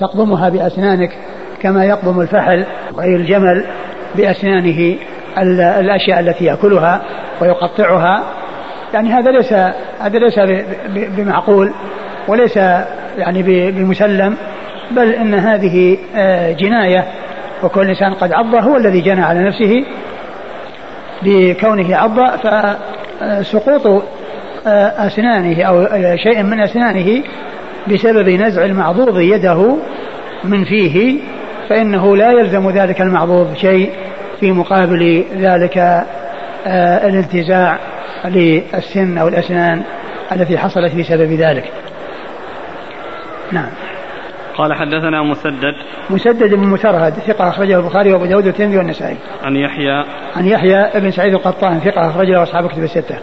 تقضمها بأسنانك كما يقضم الفحل أي الجمل بأسنانه الأشياء التي يأكلها ويقطعها. يعني هذا ليس هذا ليس بمعقول وليس يعني بمسلم بل إن هذه آه، جناية وكل إنسان قد عض هو الذي جنى على نفسه بكونه عض فسقوط آه، أسنانه أو شيء من أسنانه بسبب نزع المعضوض يده من فيه فإنه لا يلزم ذلك المعضوض شيء في مقابل ذلك آه، الانتزاع للسن أو الأسنان التي حصلت بسبب ذلك. نعم. قال حدثنا مسدد مسدد بن مسرهد ثقة أخرجه البخاري وأبو داود والترمذي والنسائي. عن يحيى عن يحيى بن سعيد القطان ثقة أخرجه أصحاب كتب الستة.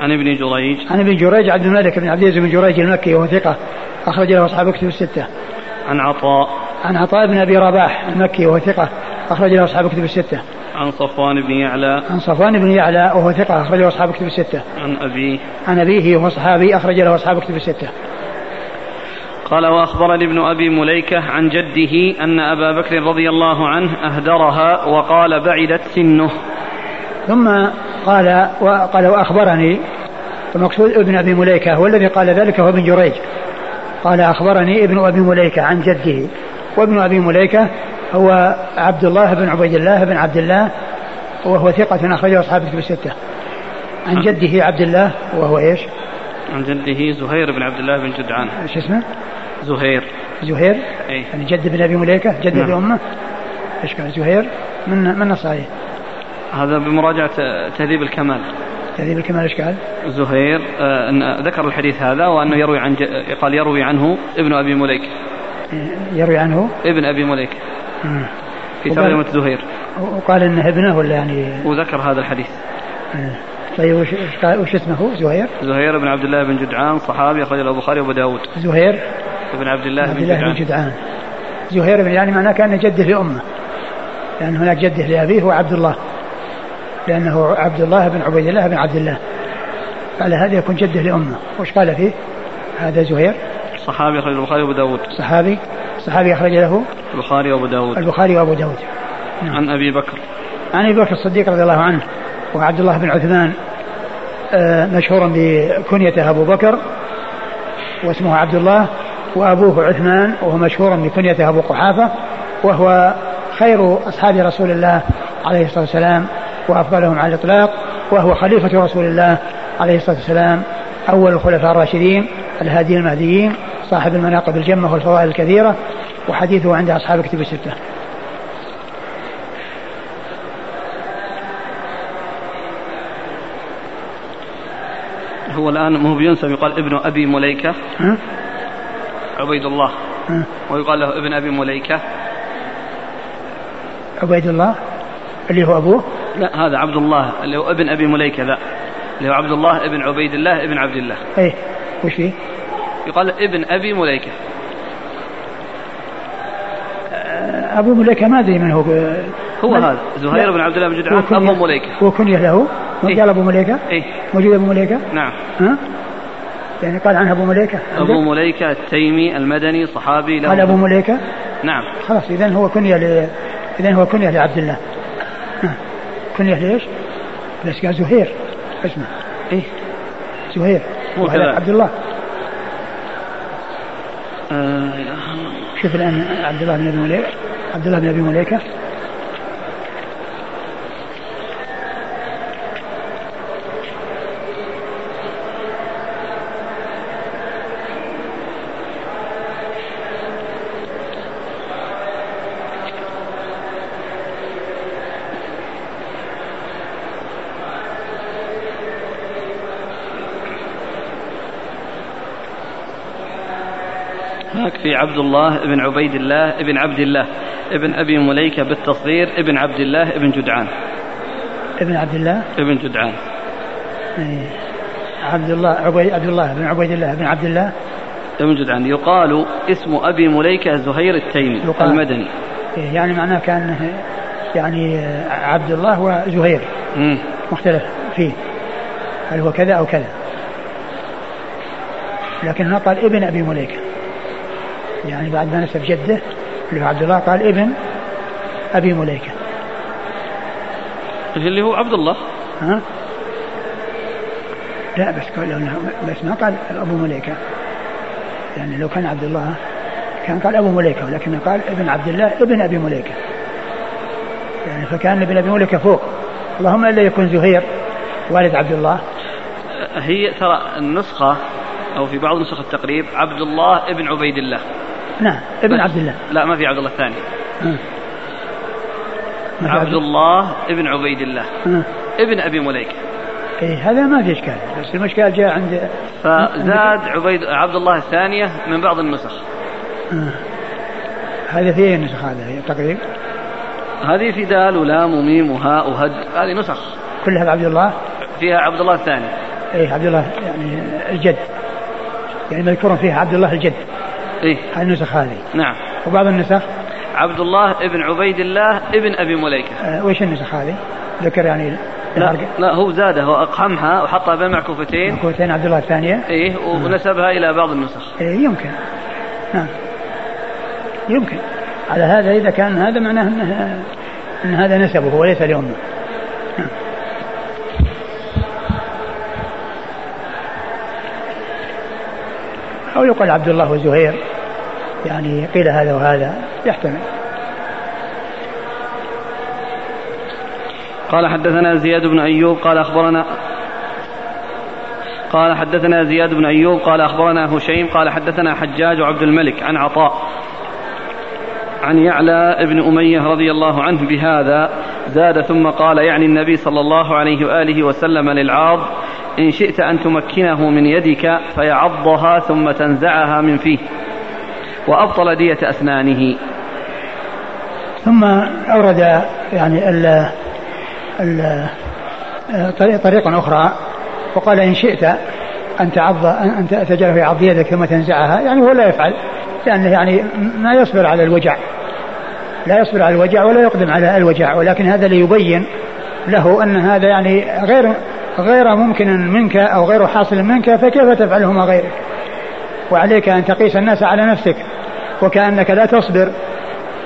عن ابن جريج عن ابن جريج عبد الملك بن عبد العزيز بن جريج المكي وهو ثقة أخرج له أصحاب كتب الستة. عن عطاء عن عطاء بن أبي رباح المكي وهو ثقة أخرج له أصحاب كتب الستة. عن صفوان بن يعلى عن صفوان بن يعلى وهو ثقة أخرج له أصحاب كتب الستة. عن أبيه عن أبيه وهو صحابي أخرج له أصحاب كتب الستة. قال وأخبرني ابن أبي مليكة عن جده أن أبا بكر رضي الله عنه أهدرها وقال بعدت سنه ثم قال وقال وأخبرني المقصود ابن أبي مليكة هو الذي قال ذلك هو ابن جريج قال أخبرني ابن أبي مليكة عن جده وابن أبي مليكة هو عبد الله بن عبيد الله بن عبد الله وهو ثقة أخرجه أصحاب الكتب الستة. عن جده عبد الله وهو إيش؟ عن جده زهير بن عبد الله بن جدعان. إيش اسمه؟ زهير زهير أي. يعني جد بن أبي مليكة جد نعم. امه إيش كان زهير من من صحيح هذا بمراجعة تهذيب الكمال. تهذيب الكمال إيش قال؟ زهير آه ذكر الحديث هذا وأنه يروي عن قال يروي عنه ابن أبي مليكه يروي عنه؟ ابن أبي مليكه في ترجمه زهير. وقال إنه ابنه ولا يعني؟ وذكر هذا الحديث. آه. طيب وش, وش اسمه؟ زهير؟ زهير بن عبد الله بن جدعان صحابي أخرج له البخاري وأبو داود. زهير؟ بن عبد الله, بن, جدعان. بن جدعان. زهير بن يعني معناه كان جده لأمه لأن هناك جده لأبيه هو عبد الله. لأنه عبد الله بن عبيد الله بن عبد الله. على هذا يكون جده لأمه. وش قال فيه؟ هذا زهير. صحابي أخرج البخاري وأبو داود. صحابي. صحابي أخرج له البخاري وأبو داود. البخاري وأبو داود. نعم. عن أبي بكر. عن أبي بكر الصديق رضي الله عنه. وعبد الله بن عثمان آه، مشهورا بكنيته أبو بكر واسمه عبد الله وأبوه عثمان وهو مشهورا بكنيته أبو قحافة وهو خير أصحاب رسول الله عليه الصلاة والسلام. وأفضلهم على الإطلاق وهو خليفة رسول الله عليه الصلاة والسلام أول الخلفاء الراشدين الهاديين المهديين صاحب المناقب الجمة والفضائل الكثيرة وحديثه عند أصحاب كتب الستة. هو الآن ما هو بينسب يقال ابن أبي مليكة. عبيد الله. ويقال له ابن أبي مليكة. عبيد الله اللي هو أبوه. لا هذا عبد الله اللي هو ابن أبي مليكة ذا اللي هو عبد الله ابن عبيد الله ابن عبد الله إيه وش فيه؟ يقال ابن أبي مليكة. أبو مليكة ما أدري من هو. هو هذا زهير بن عبد الله بن جدعان أبو مليكة. هو كنية له. إيه؟ قال أبو مليكة؟ إيه؟ موجود أبو مليكة؟ نعم. ها؟ يعني قال عنه أبو مليكة. أبو مليكة التيمي المدني صحابي له. قال أبو مليكة؟ نعم. خلاص إذا هو كنية ل... إذا هو كنية لعبد الله. كنية ليش؟ بس قال زهير؟ اسمه إيه. زهير. كذا. عبد الله. آه شوف الآن عبد الله بن أبي مليكة. عبد الله بن أبي مليكة في عبد الله بن عبيد الله بن عبد الله ابن أبي مليكة بالتصغير ابن عبد الله ابن جدعان. ابن عبد الله ابن جدعان. إيه. عبد الله عبيد عبد الله بن عبيد الله بن عبد الله ابن جدعان. يقال اسم أبي مليكة زهير التيمي يقال. المدني. إيه يعني معناه كان يعني عبد الله وزهير. مم. مختلف فيه. هل هو كذا أو كذا؟ لكن قال ابن أبي مليكة. يعني بعد ما نسب جده اللي هو عبد الله قال ابن أبي مليكة. اللي هو عبد الله. ها؟ لا بس قال بس ما قال أبو مليكة. يعني لو كان عبد الله كان قال أبو مليكة ولكن قال ابن عبد الله ابن أبي مليكة. يعني فكان ابن أبي مليكة فوق. اللهم إلا يكون زهير والد عبد الله. هي ترى النسخة أو في بعض نسخ التقريب عبد الله ابن عبيد الله. نعم ابن عبد الله. لا ما في عبد الله الثاني. عبد الله ابن عبيد الله. ابن أبي مليكة اي هذا ما في إشكال بس المشكلة جاء عند فزاد عبيد عبد الله الثانية من بعض النسخ. آه. هذا في اي نسخ هذا تقريبا هذه في دال ولام وميم وهاء وهد هذه نسخ. كلها بعبد الله؟ فيها عبد الله الثاني. اي عبد الله يعني الجد. يعني مذكور فيها عبد الله الجد. اي النسخ هذه. نعم. وبعض النسخ؟ عبد الله ابن عبيد الله ابن أبي مليكة. آه وش النسخ هذه؟ ذكر يعني لا, لا هو زادها واقحمها وحطها بين معكوفتين معكوفتين عبد الله الثانية. إيه ونسبها إلى بعض النسخ. إيه يمكن. نعم. يمكن. على هذا إذا كان هذا معناه إنه إن هذا نسبه وليس لامه نعم. أو يقال عبد الله وزهير. يعني قيل هذا وهذا يحتمل. قال حدثنا زياد بن أيوب قال أخبرنا قال حدثنا زياد بن أيوب قال أخبرنا هشيم قال حدثنا حجاج عبد الملك عن عطاء عن يعلى ابن أمية رضي الله عنه بهذا زاد ثم قال يعني النبي صلى الله عليه وآله وسلم للعاض إن شئت أن تمكنه من يدك فيعضها ثم تنزعها من فيه. وأبطل دية أسنانه ثم أورد يعني ال ال طريقا أخرى وقال إن شئت أن تعض أن تجعله يعض يدك ثم تنزعها. يعني هو لا يفعل لأنه يعني ما يصبر على الوجع. لا يصبر على الوجع ولا يقدم على الوجع ولكن هذا ليبين له أن هذا يعني غير غير ممكن منك أو غير حاصل منك فكيف تفعله مع غيرك؟ وعليك أن تقيس الناس على نفسك. وكأنك لا تصبر.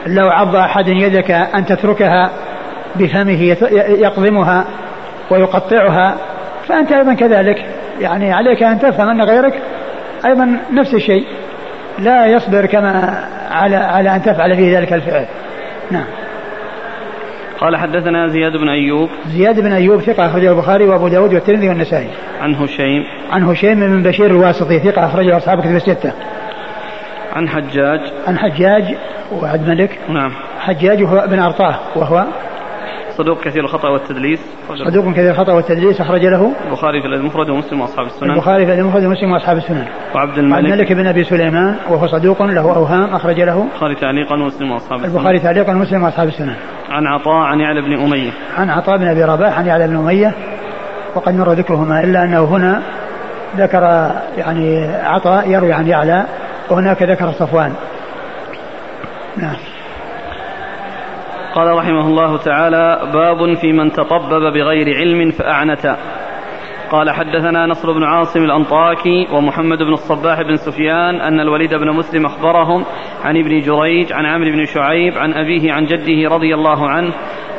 لو عض أحد يدك أن تتركها بفمه يقضمها ويقطعها فأنت أيضا كذلك. يعني عليك أن تفهم أن غيرك أيضا نفس الشيء. لا يصبر كما على على أن تفعل فيه ذلك الفعل. نعم. قال حدثنا زياد بن أيوب. زياد بن أيوب ثقة أخرجه البخاري وأبو داود والترمذي والنسائي. عن هشيم. عن هشيم بن بشير الواسطي ثقة أخرجه أصحاب كتب الستة. عن حجاج. عن حجاج وعبد ملك نعم. حجاج وهو ابن أرطاه وهو صدوق كثير الخطأ والتدليس. صدوق كثير الخطأ والتدليس أخرج له. البخاري في المفرد ومسلم وأصحاب السنن. البخاري في المفرد ومسلم وأصحاب السنن. وعبد الملك. عبد الملك بن أبي سليمان وهو صدوق له أوهام أخرج له. البخاري تعليقا ومسلم وأصحاب السنن. البخاري تعليقا ومسلم وأصحاب السنن. عن عطاء عن يعلى بن أمية. عن عطاء بن أبي رباح عن يعلى بن أمية. وقد مر ذكرهما إلا أنه هنا ذكر يعني عطاء يروي عن يعلى. وهناك ذكر صفوان. نعم. قال رحمه الله تعالى باب في من تطبب بغير علم فأعنت. قال حدثنا نصر بن عاصم الأنطاكي ومحمد بن الصباح بن سفيان أن الوليد بن مسلم أخبرهم عن ابن جريج عن عمرو بن شعيب عن أبيه عن جده رضي الله عنه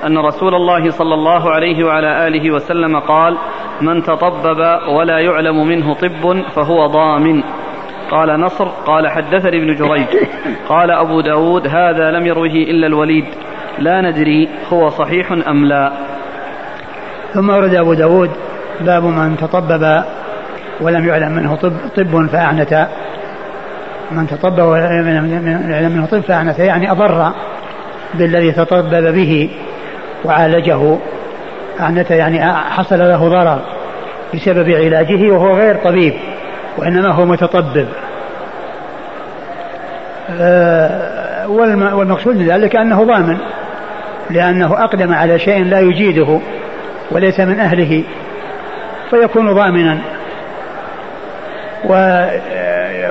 أن رسول الله صلى الله عليه وعلى آله وسلم قال من تطبب ولا يعلم منه طب فهو ضامن. قال نصر قال حدثني ابن جريج. قال أبو داود هذا لم يروه إلا الوليد. لا ندري هو صحيح أم لا. ثم ورد أبو داود باب من تطبب ولم يعلم منه طب, طب فأعنت من تطبب ولم يعلم منه طب فأعنت يعني أضر بالذي تطبب به وعالجه. أعنت يعني حصل له ضرر بسبب علاجه وهو غير طبيب. وإنما هو متطبب. آه، والمقصود من ذلك أنه ضامن لأنه أقدم على شيء لا يجيده وليس من أهله فيكون ضامنا.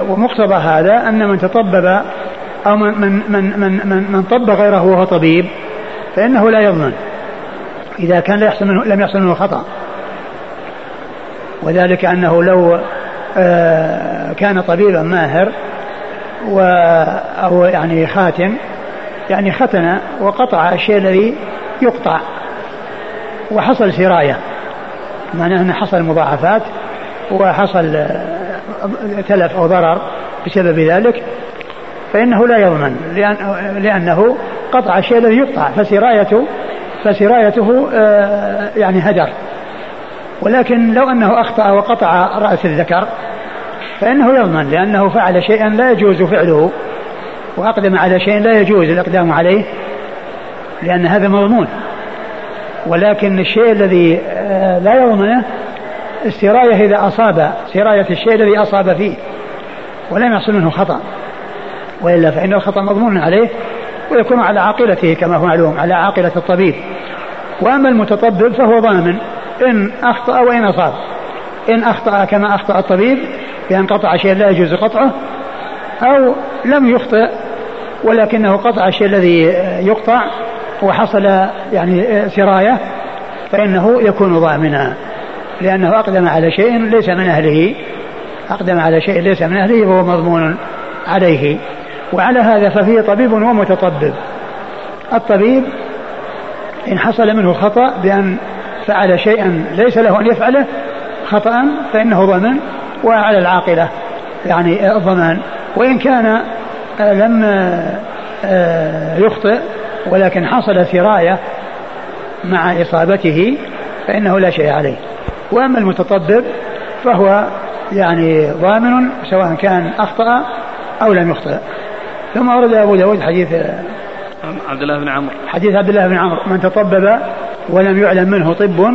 ومقتضى هذا أن من تطبب أو من من من من, من طب غيره وهو طبيب فإنه لا يضمن. إذا كان لا يحصل منه لم يحصل منه خطأ. وذلك أنه لو آه، كان طبيبا ماهر و أو يعني خاتم يعني ختن وقطع الشيء الذي يقطع وحصل سراية معناه أنه حصل مضاعفات وحصل آه، تلف أو ضرر بسبب ذلك فإنه لا يضمن لأن لأنه قطع الشيء الذي يقطع فسرايته فسرايته آه، يعني هدر. ولكن لو أنه أخطأ وقطع رأس الذكر فإنه يضمن لأنه فعل شيئا لا يجوز فعله وأقدم على شيء لا يجوز الإقدام عليه لأن هذا مضمون. ولكن الشيء الذي آه، لا يضمنه السراية إذا أصاب سراية الشيء الذي أصاب فيه ولم يحصل منه خطأ. وإلا فإن الخطأ مضمون عليه ويكون على عاقلته كما هو معلوم على عاقلة الطبيب. وأما المتطبب فهو ضامن. إن أخطأ وإن أصاب إن أخطأ كما أخطأ الطبيب بأن قطع شيء لا يجوز قطعه أو لم يخطئ ولكنه قطع الشيء الذي يقطع وحصل يعني سراية فإنه يكون ضامنا. لأنه أقدم على شيء ليس من أهله. أقدم على شيء ليس من أهله فهو مضمون عليه. وعلى هذا ففيه طبيب ومتطبب. الطبيب إن حصل منه خطأ بأن فعل شيئا ليس له أن يفعله خطأ فإنه ضمن وعلى العاقلة يعني الضمان. وإن كان لم آه، يخطئ ولكن حصل سراية مع إصابته فإنه لا شيء عليه. وأما المتطبب فهو يعني ضامن سواء كان أخطأ أو لم يخطئ. ثم ورد أبو داود حديث عبد الله بن عمرو. حديث عبد الله بن عمرو من تطبب ولم يعلم منه طب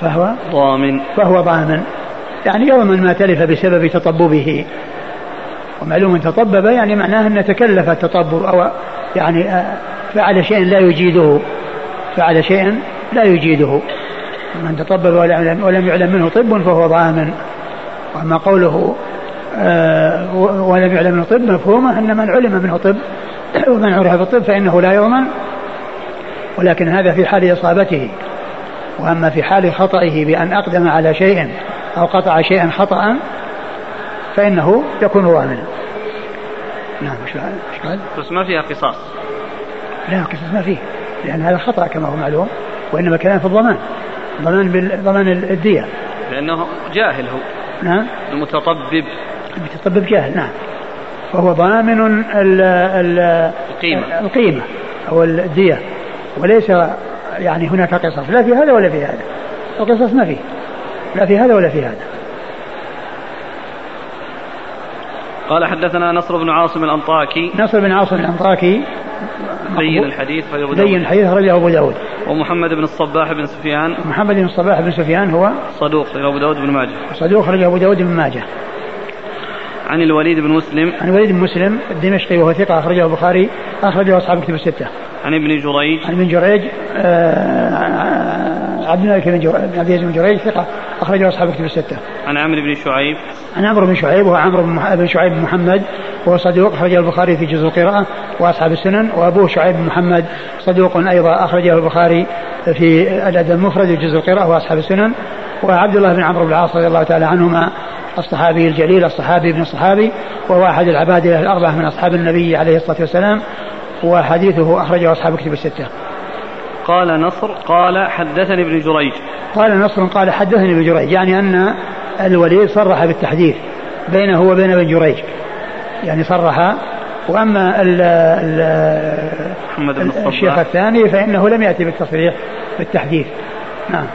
فهو ضامن. فهو ضامن. يعني يضمن ما تلف بسبب تطببه. ومعلوم تطبب يعني معناه أنه تكلف التطبب أو يعني آه، فعل شيء لا يجيده. فعل شيء لا يجيده. من تطبب ولم يعلم منه طب فهو ضامن. وأما قوله آه، ولم يعلم منه طب مفهومه ان من علم منه طب ومن عرف بالطب فإنه لا يضمن. ولكن هذا في حال إصابته. وأما في حال خطئه بأن أقدم على شيء أو قطع شيئا خطأ فإنه يكون ضامنا نعم مش قال؟ بس ما فيها قصاص. لا قصاص ما فيه لأن هذا خطأ كما هو معلوم وإنما كلام في الضمان ضمان ضمان الدية. لأنه جاهل هو. نعم. المتطبب. المتطبب جاهل نعم. فهو ضامن ال ال القيمة. القيمة أو الدية. وليس يعني هناك قصص. لا في هذا ولا في هذا. القصص ما فيه. لا في هذا ولا في هذا. قال حدثنا نصر بن عاصم الأنطاكي. نصر بن عاصم الأنطاكي. بين الحديث بين الحديث رجع أبو داود. ومحمد بن الصباح بن سفيان. محمد بن الصباح بن سفيان هو صدوق أبو داود بن ماجه. صدوق رجع أبو داود بن ماجه. عن الوليد بن مسلم. عن الوليد بن مسلم الدمشقي وهو ثقة أخرجه البخاري أخرجه أصحاب كتب الستة. عن ابن جريج. عن ابن جريج آه عبد الملك بن عبد بن جريج ثقة أخرجه أصحاب كتب الستة. عن عمرو بن شعيب. عن عمرو بن شعيب وهو عمرو بن شعيب بن محمد وهو صدوق أخرجه البخاري في جزء القراءة وأصحاب السنن وأبوه شعيب بن محمد صدوق أيضا أخرجه البخاري في الأدب المفرد وجزء القراءة وأصحاب السنن. وعبد الله بن عمرو بن العاص رضي الله تعالى عنهما الصحابي الجليل الصحابي ابن الصحابي وهو أحد العباد الأربعة من أصحاب النبي عليه الصلاة والسلام. وحديثه أخرجه أصحاب كتب الستة. قال نصر قال حدثني ابن جريج. قال نصر قال حدثني ابن جريج يعني أن الوليد صرح بالتحديث بينه وبين ابن جريج. يعني صرح وأما ال ال الشيخ الثاني فإنه لم يأتي بالتصريح بالتحديث. نعم.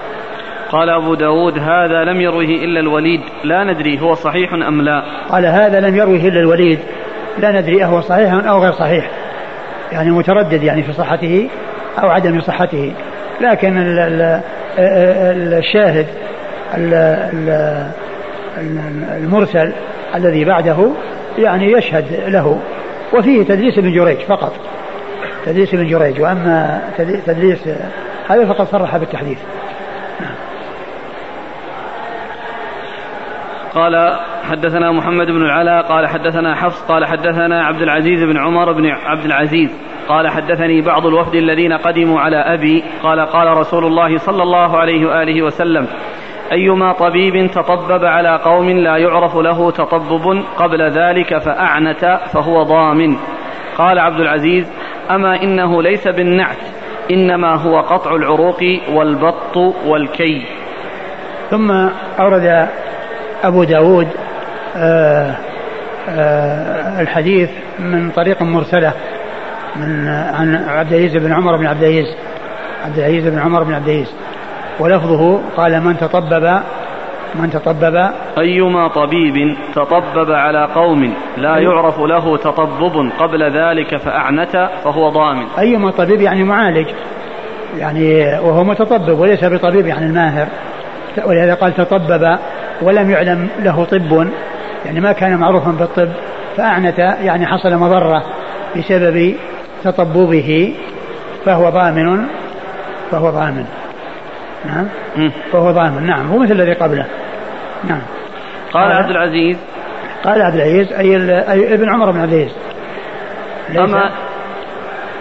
قال أبو داود هذا لم يروه إلا الوليد لا ندري هو صحيح أم لا. قال هذا لم يروه إلا الوليد لا ندري أهو صحيح أو غير صحيح. يعني متردد يعني في صحته أو عدم صحته. لكن ال ال الشاهد المرسل الذي بعده يعني يشهد له. وفيه تدليس ابن جريج فقط. تدليس ابن جريج. وأما تدليس هذا فقد صرح بالتحديث. نعم. قال حدثنا محمد بن العلاء قال حدثنا حفص قال حدثنا عبد العزيز بن عمر بن عبد العزيز قال حدثني بعض الوفد الذين قدموا على أبي قال قال رسول الله صلى الله عليه وآله وسلم أيما طبيب تطبب على قوم لا يعرف له تطبب قبل ذلك فأعنت فهو ضامن. قال عبد العزيز أما إنه ليس بالنعت إنما هو قطع العروق والبط والكي. ثم أورد أبو داود الحديث من طريق مرسلة من عن عبد العزيز بن عمر بن عبد العزيز عبد العزيز بن عمر بن عبد العزيز. ولفظه قال من تطبب من تطبب. أيما طبيب تطبب على قوم لا يعرف له تطبب قبل ذلك فأعنت فهو ضامن. أيما طبيب يعني معالج يعني وهو متطبب وليس بطبيب يعني الماهر. ولهذا قال تطبب ولم يعلم له طب. يعني ما كان معروفا بالطب فأعنت يعني حصل مضرة بسبب تطببه فهو ضامن فهو ضامن. نعم؟ فهو ضامن. نعم هو مثل الذي قبله. نعم. قال عبد العزيز. قال عبد العزيز أي, أي ابن عمر بن عبد العزيز. أما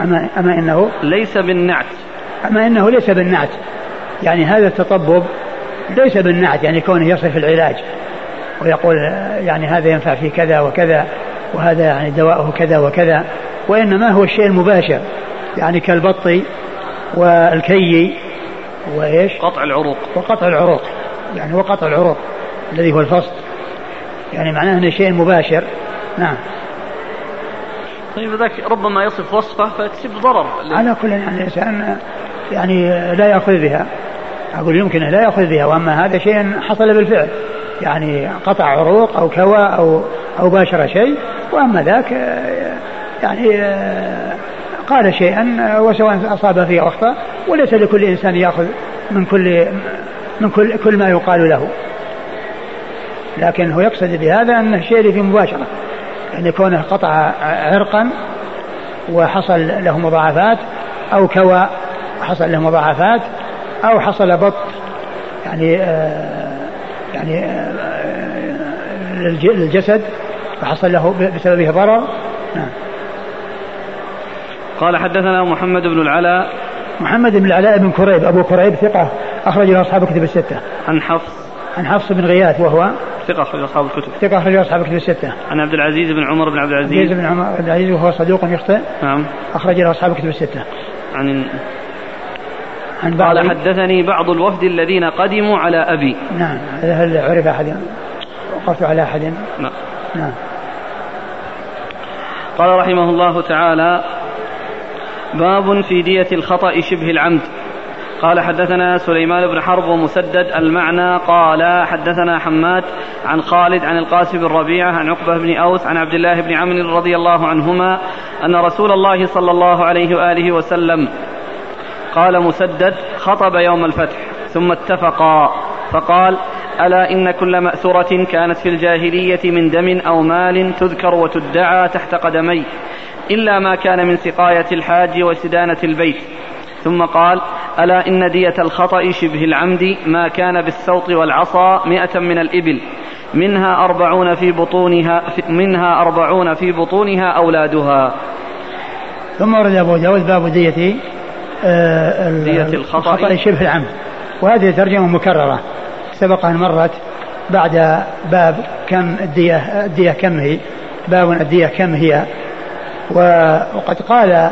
أما أما إنه ليس بالنعت. أما إنه ليس بالنعت. يعني هذا التطبب ليس بالنعت يعني كونه يصف العلاج. ويقول يعني هذا ينفع في كذا وكذا وهذا يعني دواءه كذا وكذا وإنما هو الشيء المباشر يعني كالبط والكي وإيش؟ قطع العروق. وقطع العروق يعني وقطع العروق الذي هو الفصل يعني معناه أنه شيء مباشر. نعم. طيب ذاك ربما يصف وصفه فتسب ضرر. على كل يعني الإنسان يعني لا يأخذ بها. أقول يمكن لا يأخذ بها وأما هذا شيء حصل بالفعل. يعني قطع عروق أو كوى أو أو باشر شيء وأما ذاك يعني قال شيئا وسواء أصاب فيه أو أخطأ وليس لكل إنسان يأخذ من كل من كل كل ما يقال له. لكن هو يقصد بهذا أن الشيء في مباشرة يعني كونه قطع عرقا وحصل له مضاعفات أو كوى حصل له مضاعفات أو حصل بط يعني آه يعني آه للجسد فحصل له بسببه ضرر. نعم. قال حدثنا محمد بن العلاء. محمد بن العلاء بن كريب أبو كريب ثقة أخرج له أصحاب الكتب الستة. عن حفص. عن حفص بن غياث وهو؟ ثقة أخرج أصحاب الكتب. ثقة أخرج أصحاب الكتب الستة. عن عبد العزيز بن عمر بن عبد العزيز. عبد بن عمر بن العزيز وهو صدوق يخطئ. نعم. أخرج له أصحاب الكتب الستة. عن عن بعض قال حدثني بعض الوفد الذين قدموا على أبي. نعم هل عرف أحد؟ وقفت على أحد؟ نعم. نعم. قال رحمه الله تعالى باب في دية الخطأ شبه العمد. قال حدثنا سليمان بن حرب ومسدد المعنى. قال حدثنا حماد عن خالد عن القاسم بن ربيعة عن عقبة بن أوس عن عبد الله بن عمرو رضي الله عنهما أن رسول الله صلى الله عليه وآله وسلم قال مسدد خطب يوم الفتح ثم اتفقا فقال ألا إن كل مأثرة كانت في الجاهلية من دم أو مال تذكر وتدعى تحت قدمي إلا ما كان من سقاية الحاج وسدانة البيت. ثم قال ألا إن دية الخطأ شبه العمد ما كان بالسوط والعصا مئة من الإبل منها أربعون في بطونها منها أربعون في بطونها أولادها. ثم ورد أبو داود باب دية دية الخطأ, شبه العمد وهذه ترجمة مكررة. سبق أن مرت بعد باب كم الدية الدية كم هي؟ باب الدية كم هي؟ وقد قال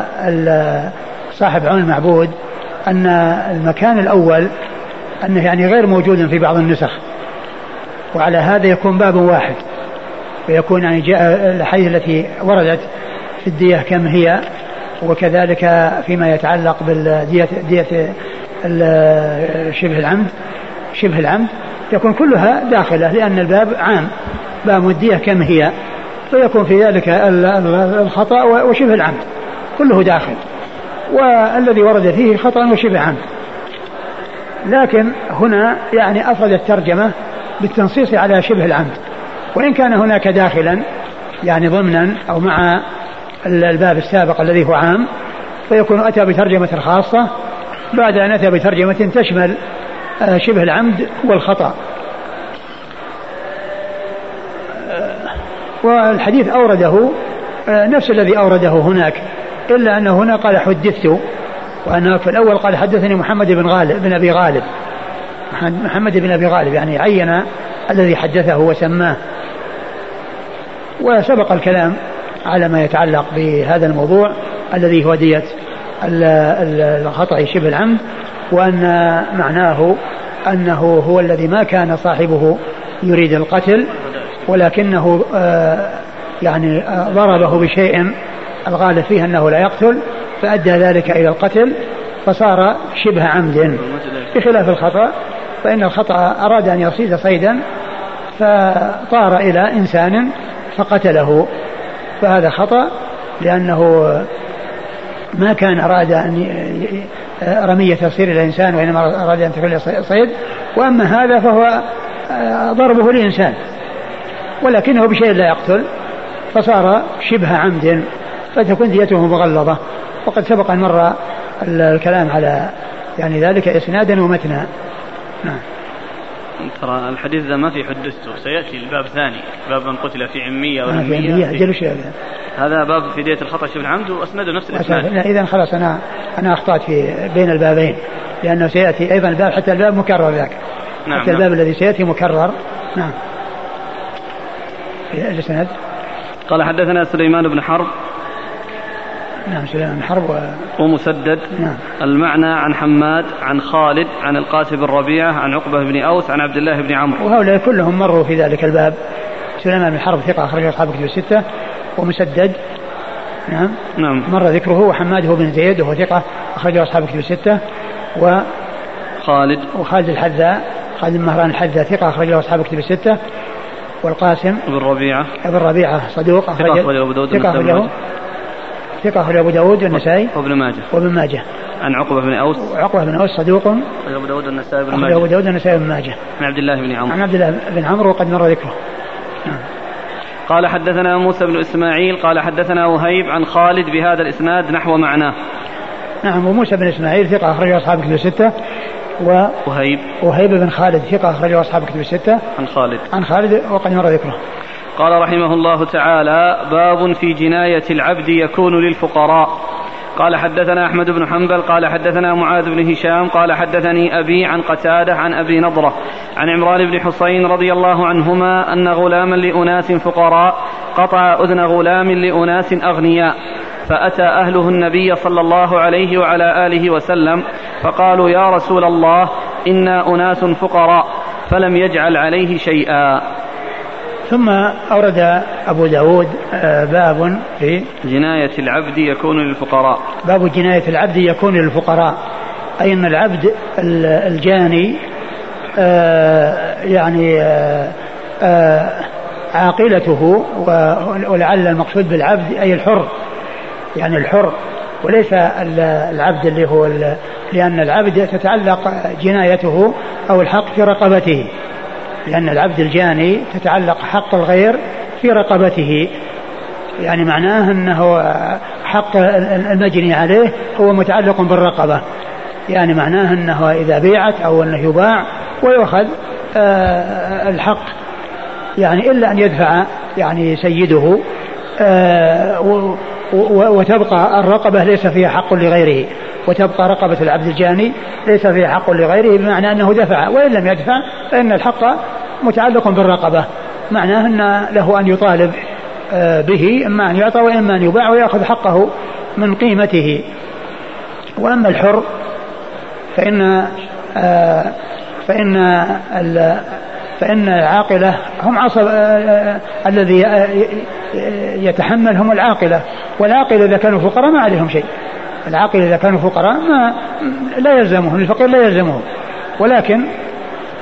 صاحب عون المعبود أن المكان الأول أنه يعني غير موجود في بعض النسخ. وعلى هذا يكون باب واحد. ويكون يعني جاء الحديث التي وردت في الدية كم هي؟ وكذلك فيما يتعلق بالدية دية شبه العمد شبه العمد يكون كلها داخلة لأن الباب عام باب الدية كم هي؟ فيكون في ذلك الخطأ وشبه العمد كله داخل. والذي ورد فيه خطأ وشبه عمد لكن هنا يعني أفرد الترجمة بالتنصيص على شبه العمد وإن كان هناك داخلا يعني ضمنا أو مع الباب السابق الذي هو عام فيكون أتى بترجمة خاصة بعد أن أتى بترجمة تشمل آه، شبه العمد والخطأ. آه، والحديث أورده آه، نفس الذي أورده هناك إلا أنه هنا قال حدثت وأنه في الأول قال حدثني محمد بن غالب بن أبي غالب. محمد بن أبي غالب يعني عين الذي حدثه وسماه. وسبق الكلام على ما يتعلق بهذا الموضوع الذي هو دية الخطأ شبه العمد وأن معناه أنه هو الذي ما كان صاحبه يريد القتل ولكنه آه، يعني آه، ضربه بشيء الغالب فيه أنه لا يقتل فأدى ذلك إلى القتل فصار شبه عمد. بخلاف الخطأ فإن الخطأ أراد أن يصيد صيدا فطار إلى إنسان فقتله. فهذا خطأ لأنه ما كان أراد أن رمية تصير إلى إنسان وإنما أراد أن تكون صيد. وأما هذا فهو آه، ضربه لإنسان ولكنه بشيء لا يقتل. فصار شبه عمد فتكون ديته مغلظة. وقد سبق أن مر الكلام على يعني ذلك إسنادا ومتنا. نعم. ترى الحديث ذا ما في حدثته سيأتي الباب ثاني باب من قتل في عمية أو عمية. أجل شيء هذا باب في دية الخطأ شبه العمد وأسنده نفس الإسناد. إذا خلاص أنا أنا أخطأت في بين البابين لأنه سيأتي أيضا الباب حتى الباب مكرر ذاك. نعم حتى نعم. الباب الذي سيأتي مكرر. نعم. في الإسناد؟ قال حدثنا سليمان بن حرب نعم سليمان بن حرب و... ومسدد. نعم. المعنى عن حماد عن خالد عن القاسم بن ربيعة عن عقبة بن أوس عن عبد الله بن عمرو. وهؤلاء كلهم مروا في ذلك الباب. سليمان بن حرب ثقة أخرج أصحاب كتب الستة. ومسدد نعم نعم. مر ذكره. وحماد هو بن زيد وهو ثقة أخرجه أصحاب كتب الستة. و خالد. وخالد الحذاء خالد بن مهران الحذاء ثقة أخرجه أصحاب كتب الستة. والقاسم بن ربيعة ابن ربيعة صدوق أخرج ثقة أبو داود ثقة أخرجه. ثقة أخرج أبو داود والنسائي وابن ماجه. وابن ماجه. عن عقبة بن أوس. عقبة بن أوس صدوق. أبو داود والنسائي بن ماجه أبو داود والنسائي بن ماجه. عن عبد الله بن عمرو. عن عبد الله بن عمرو وقد مر ذكره. نعم. قال حدثنا موسى بن إسماعيل قال حدثنا وهيب عن خالد بهذا الإسناد نحو معناه. نعم وموسى بن إسماعيل ثقة أخرج أصحاب كتب الستة. و وهيب. وهيب بن خالد ثقة أخرجه أصحاب كتب الستة. عن خالد. عن خالد وقد مر ذكره. قال رحمه الله تعالى باب في جناية العبد يكون للفقراء. قال حدثنا أحمد بن حنبل قال حدثنا معاذ بن هشام قال حدثني أبي عن قتادة عن أبي نضرة عن عمران بن حسين رضي الله عنهما أن غلاما لأناس فقراء قطع أذن غلام لأناس أغنياء فأتى أهله النبي صلى الله عليه وعلى آله وسلم فقالوا يا رسول الله إنا أناس فقراء فلم يجعل عليه شيئا. ثم أورد أبو داود آه، باب في جناية العبد يكون للفقراء. باب جناية العبد يكون للفقراء. أي أن العبد الجاني آه، يعني آه، عاقلته ولعل المقصود بالعبد أي الحر يعني الحر. وليس العبد اللي هو لأن العبد تتعلق جنايته أو الحق في رقبته. لأن العبد الجاني تتعلق حق الغير في رقبته. يعني معناه أنه حق المجني عليه هو متعلق بالرقبة. يعني معناه أنه إذا بيعت أو أنه يباع ويؤخذ آه، الحق. يعني إلا أن يدفع يعني سيده آه، وتبقى الرقبة ليس فيها حق لغيره. وتبقى رقبة العبد الجاني ليس فيها حق لغيره بمعنى أنه دفع وإن لم يدفع فإن الحق متعلق بالرقبة معناه أن له أن يطالب آه، به إما أن يعطى وإما أن يباع ويأخذ حقه من قيمته. وأما الحر فإن آه، فإن فإن العاقلة هم عصب آه، الذي يتحمل هم العاقلة. والعاقلة إذا كانوا فقراء ما عليهم شيء. العاقل إذا كانوا فقراء ما لا يلزمهم الفقير لا يلزمهم ولكن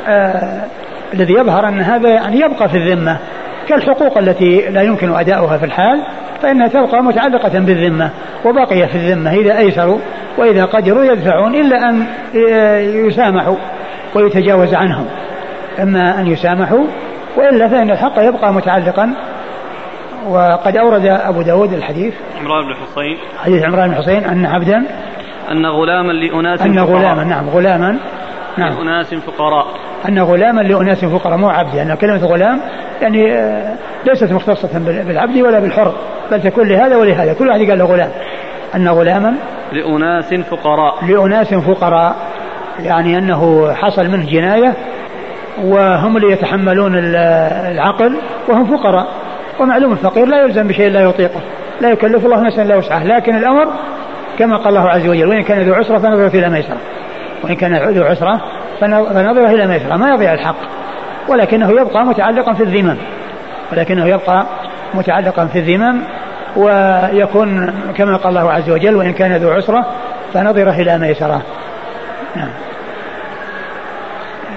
آه الذي يظهر أن هذا يعني يبقى في الذمة كالحقوق التي لا يمكن أداؤها في الحال فإنها تبقى متعلقة بالذمة وبقي في الذمة إذا أيسروا وإذا قدروا يدفعون إلا أن يسامحوا ويتجاوز عنهم. إما أن يسامحوا وإلا فإن الحق يبقى متعلقا وقد أورد أبو داود الحديث عمران بن حصين. حديث عمران بن حصين أن عبدا أن غلاما لأناس أن غلاما نعم غلاما نعم. لأناس فقراء. أن غلاما لأناس فقراء مو عبد لأن يعني كلمة غلام يعني آه، ليست مختصة بالعبد ولا بالحر بل تكون لهذا ولهذا. كل واحد قال له غلام. أن غلاما لأناس فقراء. لأناس فقراء يعني أنه حصل منه جناية وهم اللي يتحملون العقل وهم فقراء. ومعلوم الفقير لا يلزم بشيء لا يطيقه لا يكلف الله نفسا الا وسعها لكن الأمر كما قال الله عز وجل وإن كان ذو عسرة فنظره إلى ميسره وإن كان ذو عسرة فنظره إلى ميسره ما يضيع الحق ولكنه يبقى متعلقا في الذمم ولكنه يبقى متعلقا في الذمم ويكون كما قال الله عز وجل وإن كان ذو عسرة فنظرة إلى ميسرة نعم.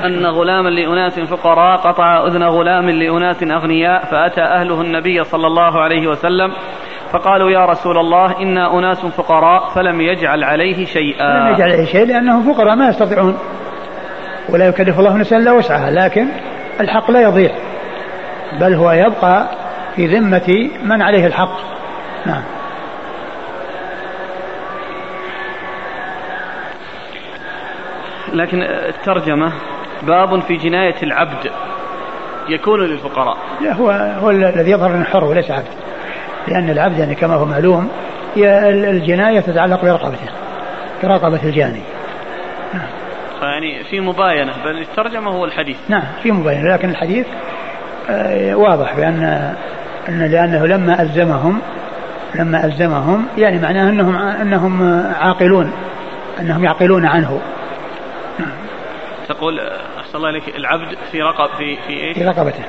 أن غلاما لأناس فقراء قطع أذن غلام لأناس أغنياء فأتى أهله النبي صلى الله عليه وسلم فقالوا يا رسول الله إنا أناس فقراء فلم يجعل عليه شيئا. لم يجعل عليه شيء لأنهم فقراء ما يستطيعون ولا يكلف الله نفسا إلا وسعها لكن الحق لا يضيع بل هو يبقى في ذمة من عليه الحق. نعم. لكن الترجمة باب في جناية العبد يكون للفقراء. لا هو هو الذي يظهر إنه حر وليس عبد. لأن العبد يعني كما هو معلوم الجناية تتعلق برقبته برقبة الجاني. يعني في مباينة بل الترجمة هو الحديث. نعم في مباينة لكن الحديث آه، واضح بأن أن لأنه لما ألزمهم لما ألزمهم يعني معناه أنهم أنهم عاقلون أنهم يعقلون عنه. تقول أحسن الله إليك العبد في رقب في في إيش؟ في رقبته.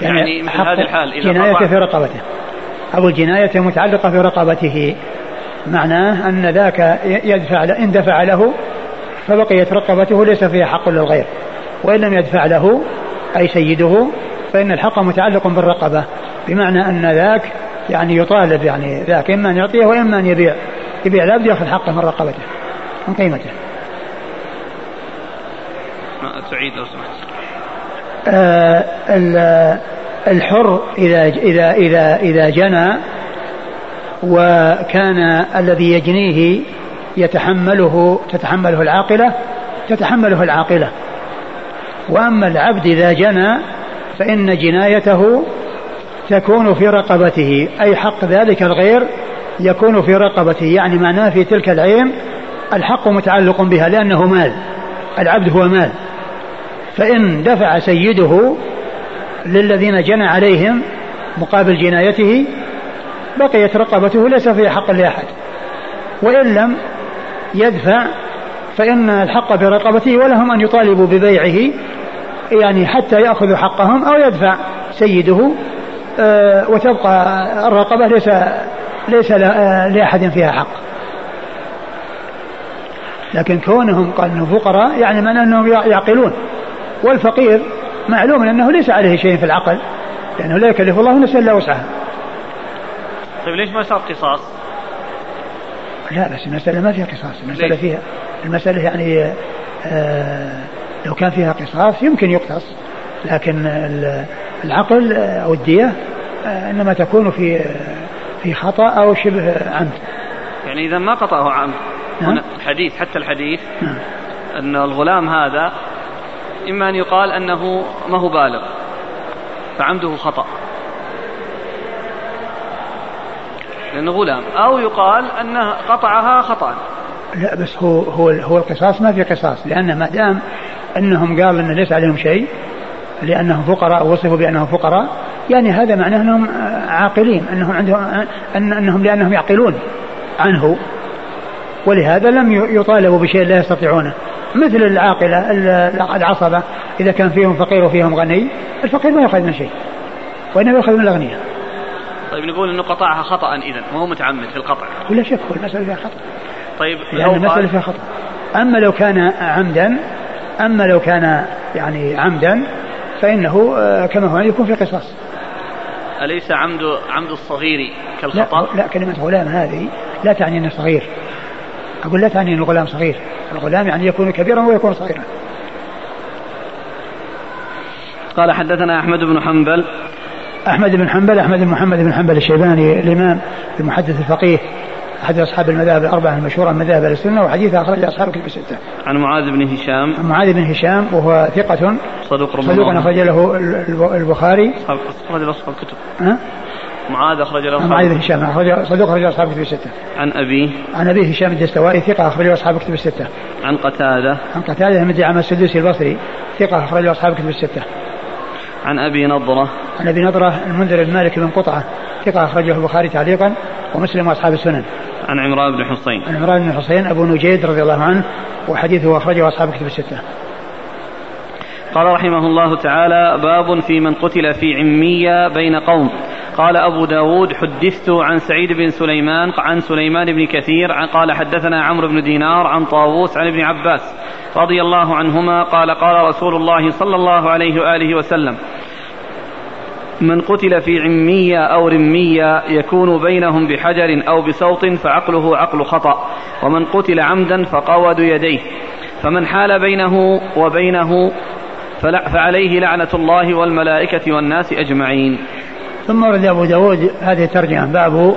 يعني, يعني مثل هذه الحال إذا جناية في رقبته. أو الجناية متعلقة في رقبته. معناه أن ذاك يدفع إن دفع له فبقيت رقبته ليس فيها حق للغير. وإن لم يدفع له أي سيده فإن الحق متعلق بالرقبة. بمعنى أن ذاك يعني يطالب يعني ذاك إما أن يعطيه وإما أن يبيع. يبيع العبد يأخذ حقه من رقبته من قيمته. تعيد لو سمحت. آه الحر إذا إذا إذا إذا جنى وكان الذي يجنيه يتحمله تتحمله العاقلة تتحمله العاقلة. وأما العبد إذا جنى فإن جنايته تكون في رقبته أي حق ذلك الغير يكون في رقبته. يعني معناه في تلك العين الحق متعلق بها لأنه مال العبد هو مال. فإن دفع سيده للذين جنى عليهم مقابل جنايته بقيت رقبته ليس فيها حق لأحد. وإن لم يدفع فإن الحق برقبته ولهم أن يطالبوا ببيعه يعني حتى يأخذوا حقهم أو يدفع سيده آه، وتبقى الرقبة ليس ليس آه، لأحد فيها حق. لكن كونهم قال فقراء يعني من إنهم يعقلون. والفقير معلوم أنه ليس عليه شيء في العقل لأنه لا يكلف الله نفسا إلا وسعها. طيب ليش ما صار قصاص؟ لا بس المسألة ما فيها قصاص، المسألة؟ فيها المسألة يعني آه لو كان فيها قصاص يمكن يقتص لكن العقل أو الدية آه إنما تكون في في خطأ أو شبه عمد. يعني إذا ما قطعه عمد نعم. الحديث حتى الحديث نعم. أن الغلام هذا إما أن يقال أنه ما هو بالغ فعمده خطأ. لأنه غلام. أو يقال أنه قطعها خطأ. لا بس هو هو هو القصاص ما في قصاص لأن ما دام أنهم قال أن ليس عليهم شيء لأنهم فقراء وصفوا بأنهم فقراء يعني هذا معناه أنهم عاقلين أنهم عندهم أن أنهم لأنهم يعقلون عنه. ولهذا لم يطالبوا بشيء لا يستطيعونه. مثل العاقلة العصبة إذا كان فيهم فقير وفيهم غني الفقير ما يأخذ من شيء وإنما يأخذ من الأغنياء. طيب نقول أنه قطعها خطأ إذا ما هو متعمد في القطع. ولا شك المسألة فيها خطأ. طيب لأن المسألة فيها خطأ. أما لو كان عمدا أما لو كان يعني عمدا فإنه آه، كما هو يكون في قصاص. أليس عمد عمد الصغير كالخطأ؟ لا, لا كلمة غلام هذه لا تعني أنه صغير. أقول لا تعني أن الغلام صغير الغلام يعني يكون كبيرا ويكون صغيرا قال حدثنا أحمد بن حنبل أحمد بن حنبل أحمد بن محمد بن حنبل الشيباني الإمام المحدث الفقيه أحد أصحاب المذاهب الأربعة المشهورة من مذاهب السنة وحديثه أخرج أصحاب الكتب الستة. عن معاذ بن هشام. عن معاذ بن هشام وهو ثقة صدوق صدوق أخرج له البخاري. أخرج أصحاب الكتب. ها؟ معاذ أخرج له معاذ بن هشام أخرج صدوق أخرج أصحاب كتب الستة. عن أبيه عن أبيه هشام الدستوائي ثقة أخرج أصحاب كتب الستة. عن قتادة عن قتادة بن دعامة السدوسي البصري ثقة أخرج أصحاب كتب الستة. عن أبي نضرة عن أبي نضرة المنذر بن مالك بن قطعة ثقة أخرجه البخاري تعليقا ومسلم وأصحاب السنن. عن عمران بن حصين عن عمران بن حصين أبو نجيد رضي الله عنه وحديثه أخرجه أصحاب كتب الستة. قال رحمه الله تعالى باب في من قتل في عمية بين قوم قال أبو داود حدثت عن سعيد بن سليمان عن سليمان بن كثير قال حدثنا عمرو بن دينار عن طاووس عن ابن عباس رضي الله عنهما قال قال رسول الله صلى الله عليه وآله وسلم من قتل في عمية أو رمية يكون بينهم بحجر أو بسوط فعقله عقل خطأ ومن قتل عمدا فقود يديه فمن حال بينه وبينه فعليه لعنة الله والملائكة والناس أجمعين. ثم ورد أبو داود هذه الترجمة. باب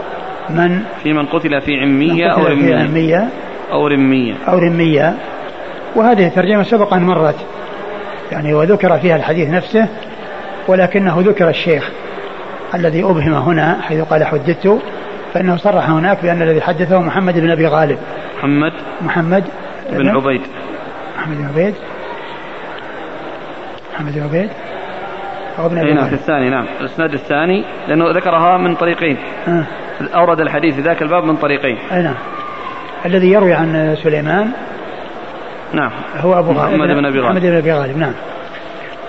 من في من قتل في عمية أو رمية, في عمية أو رمية. أو رمية. وهذه الترجمة سبق أن مرت. يعني وذكر فيها الحديث نفسه ولكنه ذكر الشيخ الذي أبهم هنا حيث قال حدثت فإنه صرح هناك بأن الذي حدثه محمد بن أبي غالب. محمد محمد بن عبيد. محمد بن عبيد. محمد بن عبيد. أو ابن أبي نعم في الثاني نعم. الإسناد الثاني لأنه ذكرها من طريقين. آه. أورد الحديث في ذاك الباب من طريقين. أي نعم. الذي يروي عن سليمان نعم. هو أبو محمد بن أبي غالب محمد بن أبي غالب نعم.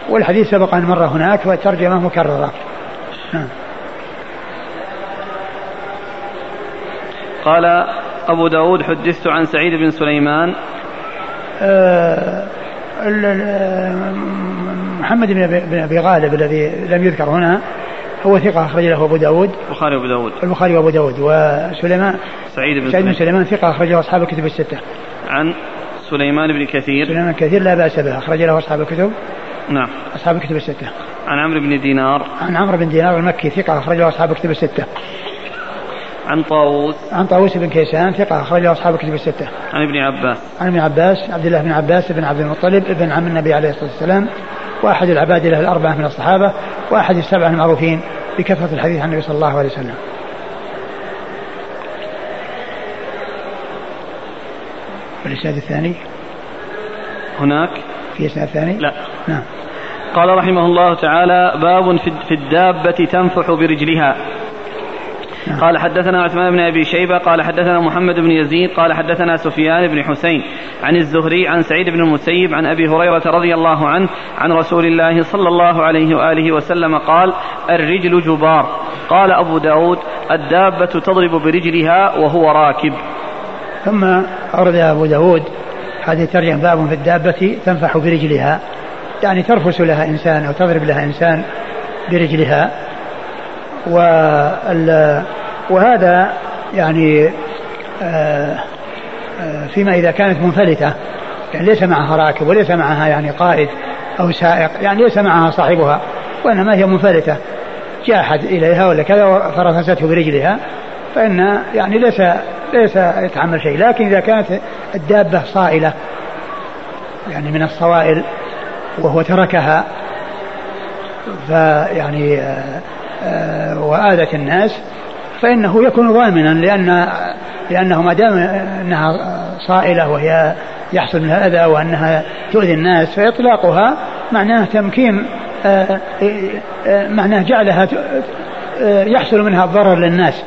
والحديث سبق أن مر هناك والترجمة مكررة. نعم. قال أبو داود حدثت عن سعيد بن سليمان. آه محمد بن ابي غالب الذي لم يذكر هنا هو ثقة أخرج له أبو داود. البخاري وأبو داود. البخاري وأبو داود. وسليمان سعيد بن سعيد بن سليمان. ثقة أخرج له أصحاب الكتب الستة. عن سليمان بن كثير. سليمان كثير لا بأس به أخرج له أصحاب الكتب. نعم. أصحاب الكتب الستة. عن عمرو بن دينار. عن عمرو بن دينار المكي ثقة أخرج له أصحاب الكتب الستة. عن طاووس عن طاووس بن كيسان ثقة أخرجه أصحاب الكتب الستة. عن ابن عباس. عن ابن عباس عبد الله بن عباس بن عبد المطلب ابن عم النبي عليه الصلاة والسلام وأحد العباد له الأربعة من الصحابة وأحد السبعة المعروفين بكثرة الحديث عن النبي صلى الله عليه وسلم. والإسناد الثاني هناك في إسناد ثاني؟ لا نعم قال رحمه الله تعالى باب في الدابة تنفح برجلها. قال حدثنا عثمان بن أبي شيبة قال حدثنا محمد بن يزيد قال حدثنا سفيان بن حسين عن الزهري عن سعيد بن المسيب عن أبي هريرة رضي الله عنه عن رسول الله صلى الله عليه وآله وسلم قال الرجل جبار. قال أبو داود الدابة تضرب برجلها وهو راكب. ثم أورد أبو داود هذه ترجم باب في الدابة تنفح برجلها. يعني ترفس لها إنسان أو تضرب لها إنسان برجلها. وهذا يعني آه، آه، فيما إذا كانت منفلتة يعني ليس معها راكب وليس معها يعني قائد أو سائق يعني ليس معها صاحبها وإنما هي منفلتة. جاء أحد إليها ولا كذا فرفسته برجلها فإن يعني ليس ليس يتحمل شيء لكن إذا كانت الدابة صائلة يعني من الصوائل وهو تركها فيعني آه، وآذت الناس فإنه يكون ضامنا لأن لأنه ما دام أنها صائلة وهي يحصل منها أذى وأنها تؤذي الناس فإطلاقها معناه تمكين آه، آه، معناه جعلها يحصل منها الضرر للناس.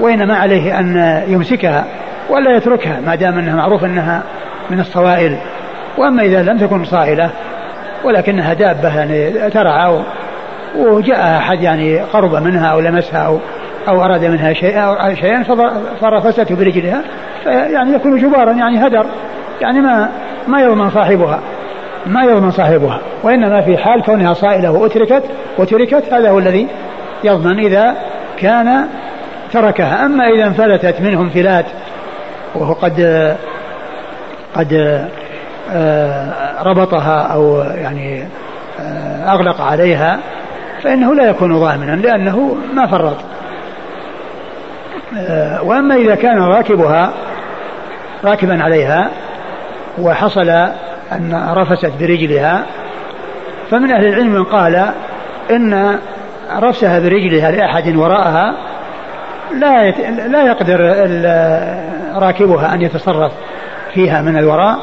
وإنما عليه أن يمسكها ولا يتركها ما دام أنها معروف أنها من الصوائل. وأما إذا لم تكن صائلة ولكنها دابة يعني ترعى وجاء أحد يعني قرب منها أو لمسها أو أو أراد منها شيئا أو شيئا فرفسته برجلها يعني يكون جبارا يعني هدر يعني ما ما يضمن صاحبها ما يضمن صاحبها وإنما في حال كونها صائلة وأتركت وتركت هذا هو الذي يضمن إذا كان تركها. أما إذا انفلتت منه انفلات وهو قد قد آه، ربطها أو يعني آه، أغلق عليها فإنه لا يكون ضامنا لأنه ما فرط. آه، وأما إذا كان راكبها راكبا عليها وحصل أن رفست برجلها فمن أهل العلم من قال إن رفسها برجلها لأحد وراءها لا لا يقدر راكبها أن يتصرف فيها من الوراء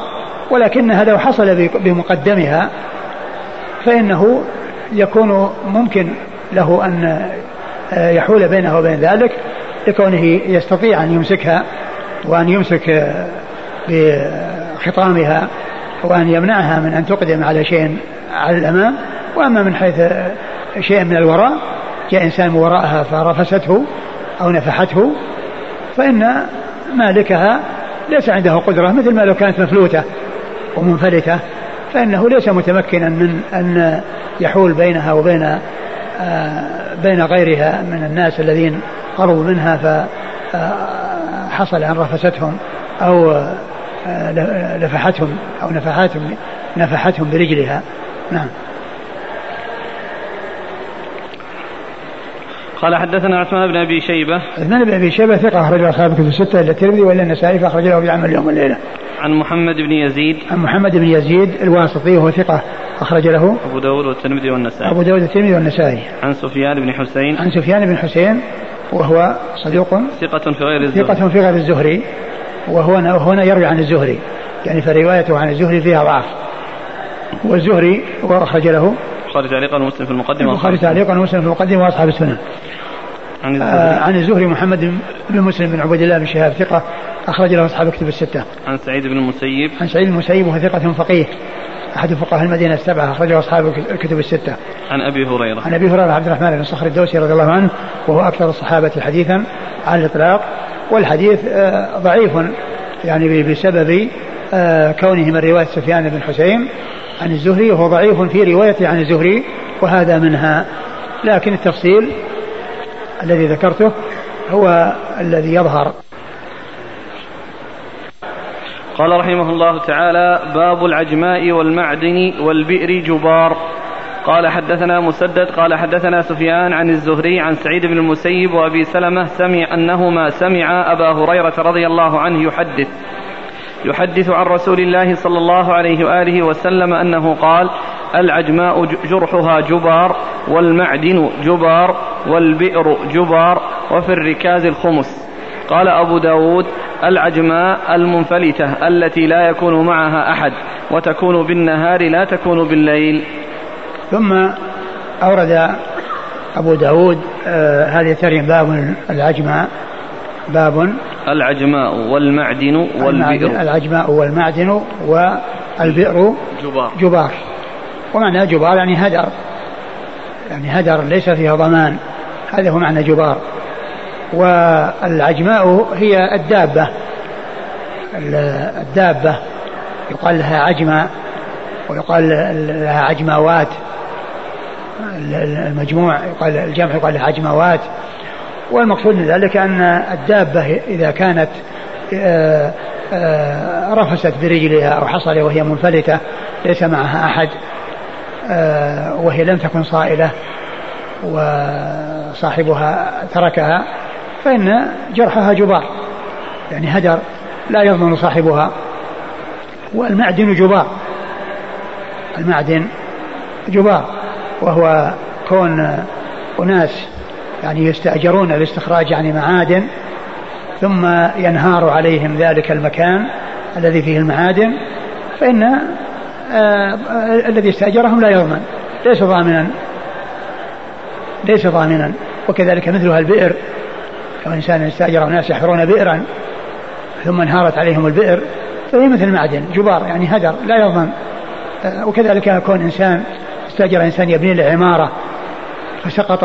ولكن هذا لو حصل بمقدمها فإنه يكون ممكن له أن يحول بينه وبين ذلك لكونه يستطيع أن يمسكها وأن يمسك بخطامها وأن يمنعها من أن تقدم على شيء على الأمام. وأما من حيث شيء من الوراء جاء إنسان من وراءها فرفسته أو نفحته فإن مالكها ليس عنده قدرة مثل ما لو كانت مفلوتة ومنفلتة. فإنه ليس متمكنا من أن يحول بينها وبين آه، بين غيرها من الناس الذين قربوا منها فحصل أن رفستهم أو آه، لفحتهم أو نفحتهم نفحتهم برجلها. نعم. قال حدثنا عثمان بن أبي شيبة. عثمان بن أبي شيبة ثقة اخرج أصحاب الكتب الستة إلا الترمذي وإلا النسائي فأخرج له في عمل اليوم والليله. عن محمد بن يزيد. عن محمد بن يزيد الواسطي وهو ثقة أخرج له. أبو داود والترمذي والنسائي. أبو داود والترمذي والنسائي. عن سفيان بن حسين. عن سفيان بن حسين وهو صدوق ثقة في غير الزهري. ثقة في غير الزهري وهو هنا يروي عن الزهري يعني فروايته عن الزهري فيها ضعف. والزهري وأخرج له. البخاري تعليقا ومسلم في المقدمة البخاري تعليقا ومسلم في المقدمة وأصحاب السنن عن الزهري آه عن الزهري محمد بن مسلم بن عبيد الله بن شهاب ثقة أخرج له أصحاب الكتب الستة. عن سعيد بن المسيب. عن سعيد بن المسيب وهو ثقة فقيه أحد فقهاء المدينة السبعة أخرجه أصحاب الكتب الستة. عن أبي هريرة. عن أبي هريرة عبد الرحمن بن صخر الدوسي رضي الله عنه وهو أكثر الصحابة حديثا على الإطلاق والحديث آه، ضعيف يعني بسبب آه، كونه من رواية سفيان بن حسين عن الزهري وهو ضعيف في روايته عن الزهري وهذا منها. لكن التفصيل الذي ذكرته هو الذي يظهر. قال رحمه الله تعالى باب العجماء والمعدن والبئر جبار. قال حدثنا مسدد قال حدثنا سفيان عن الزهري عن سعيد بن المسيب وأبي سلمة سمع أنهما سمع أبا هريرة رضي الله عنه يحدث. يحدث عن رسول الله صلى الله عليه وآله وسلم أنه قال العجماء جرحها جبار والمعدن جبار والبئر جبار وفي الركاز الخمس. قال أبو داود العجماء المنفلتة التي لا يكون معها أحد وتكون بالنهار لا تكون بالليل. ثم أورد أبو داود آه هذه ترجم باب العجماء. باب العجماء والمعدن والبئر. العجماء والمعدن والبئر جبار. جبار. ومعنى جبار يعني هدر. يعني هدر ليس فيها ضمان. هذا هو معنى جبار. والعجماء هي الدابة. الدابة يقال لها عجمة ويقال لها عجماوات. المجموع يقال الجمع يقال لها عجماوات. والمقصود من ذلك أن الدابة إذا كانت آه، آه، رفست برجلها أو حصل وهي منفلتة ليس معها أحد آه، وهي لم تكن صائلة وصاحبها تركها فإن جرحها جبار يعني هدر لا يضمن صاحبها والمعدن جبار المعدن جبار وهو كون أناس يعني يستأجرون لاستخراج يعني معادن ثم ينهار عليهم ذلك المكان الذي فيه المعادن فإن آه الذي استأجرهم لا يضمن ليس ضامنا. ليس ضامنا. وكذلك مثلها البئر لو إنسان استأجر ناس يحفرون بئرا ثم انهارت عليهم البئر فهي مثل المعدن جبار يعني هدر لا يضمن. آه، وكذلك يكون إنسان استأجر إنسان يبني له عمارة فسقط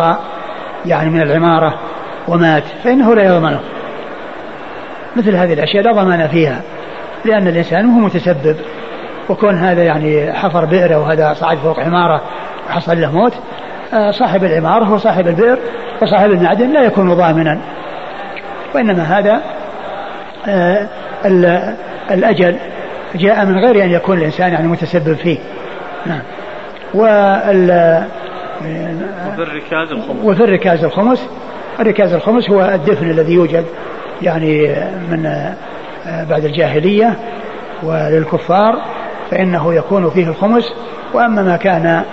يعني من العمارة ومات فإنه لا يضمنه مثل هذه الأشياء لا ضمان فيها لأن الإنسان هو متسبب وكون هذا يعني حفر بئر وهذا صعد فوق عمارة وحصل له موت آه، صاحب العمارة هو صاحب البئر وصاحب المعدن لا يكون ضامنا وإنما هذا آه، الأجل جاء من غير أن يكون الإنسان يعني متسبب فيه. نعم. وفي الركاز الخمس. وفي الركاز الخمس. الركاز الخمس هو الدفن الذي يوجد يعني من آه، بعد الجاهلية وللكفار فإنه يكون فيه الخمس. وأما ما كان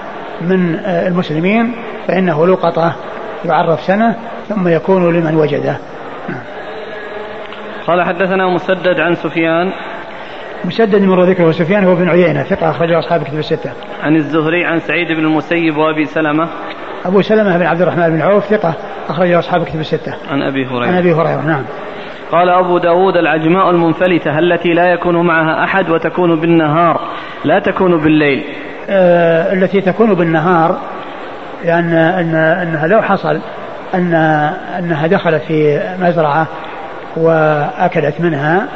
من آه، المسلمين فإنه لقطة يعرف سنة ثم يكون لمن وجده. قال حدثنا مسدد عن سفيان مسدد مر ذكره سفيان هو بن عيينة ثقة أخرجه أصحاب كتب الستة. عن الزهري عن سعيد بن المسيب وأبي سلمة. أبو سلمة بن عبد الرحمن بن عوف ثقة أخرجه أصحاب كتب الستة. عن أبي هريرة. عن أبي هريرة نعم. قال أبو داود العجماء المنفلتة التي لا يكون معها أحد وتكون بالنهار لا تكون بالليل آه التي تكون بالنهار لأن أن أنها لو حصل أن أنها دخلت في مزرعة وأكلت منها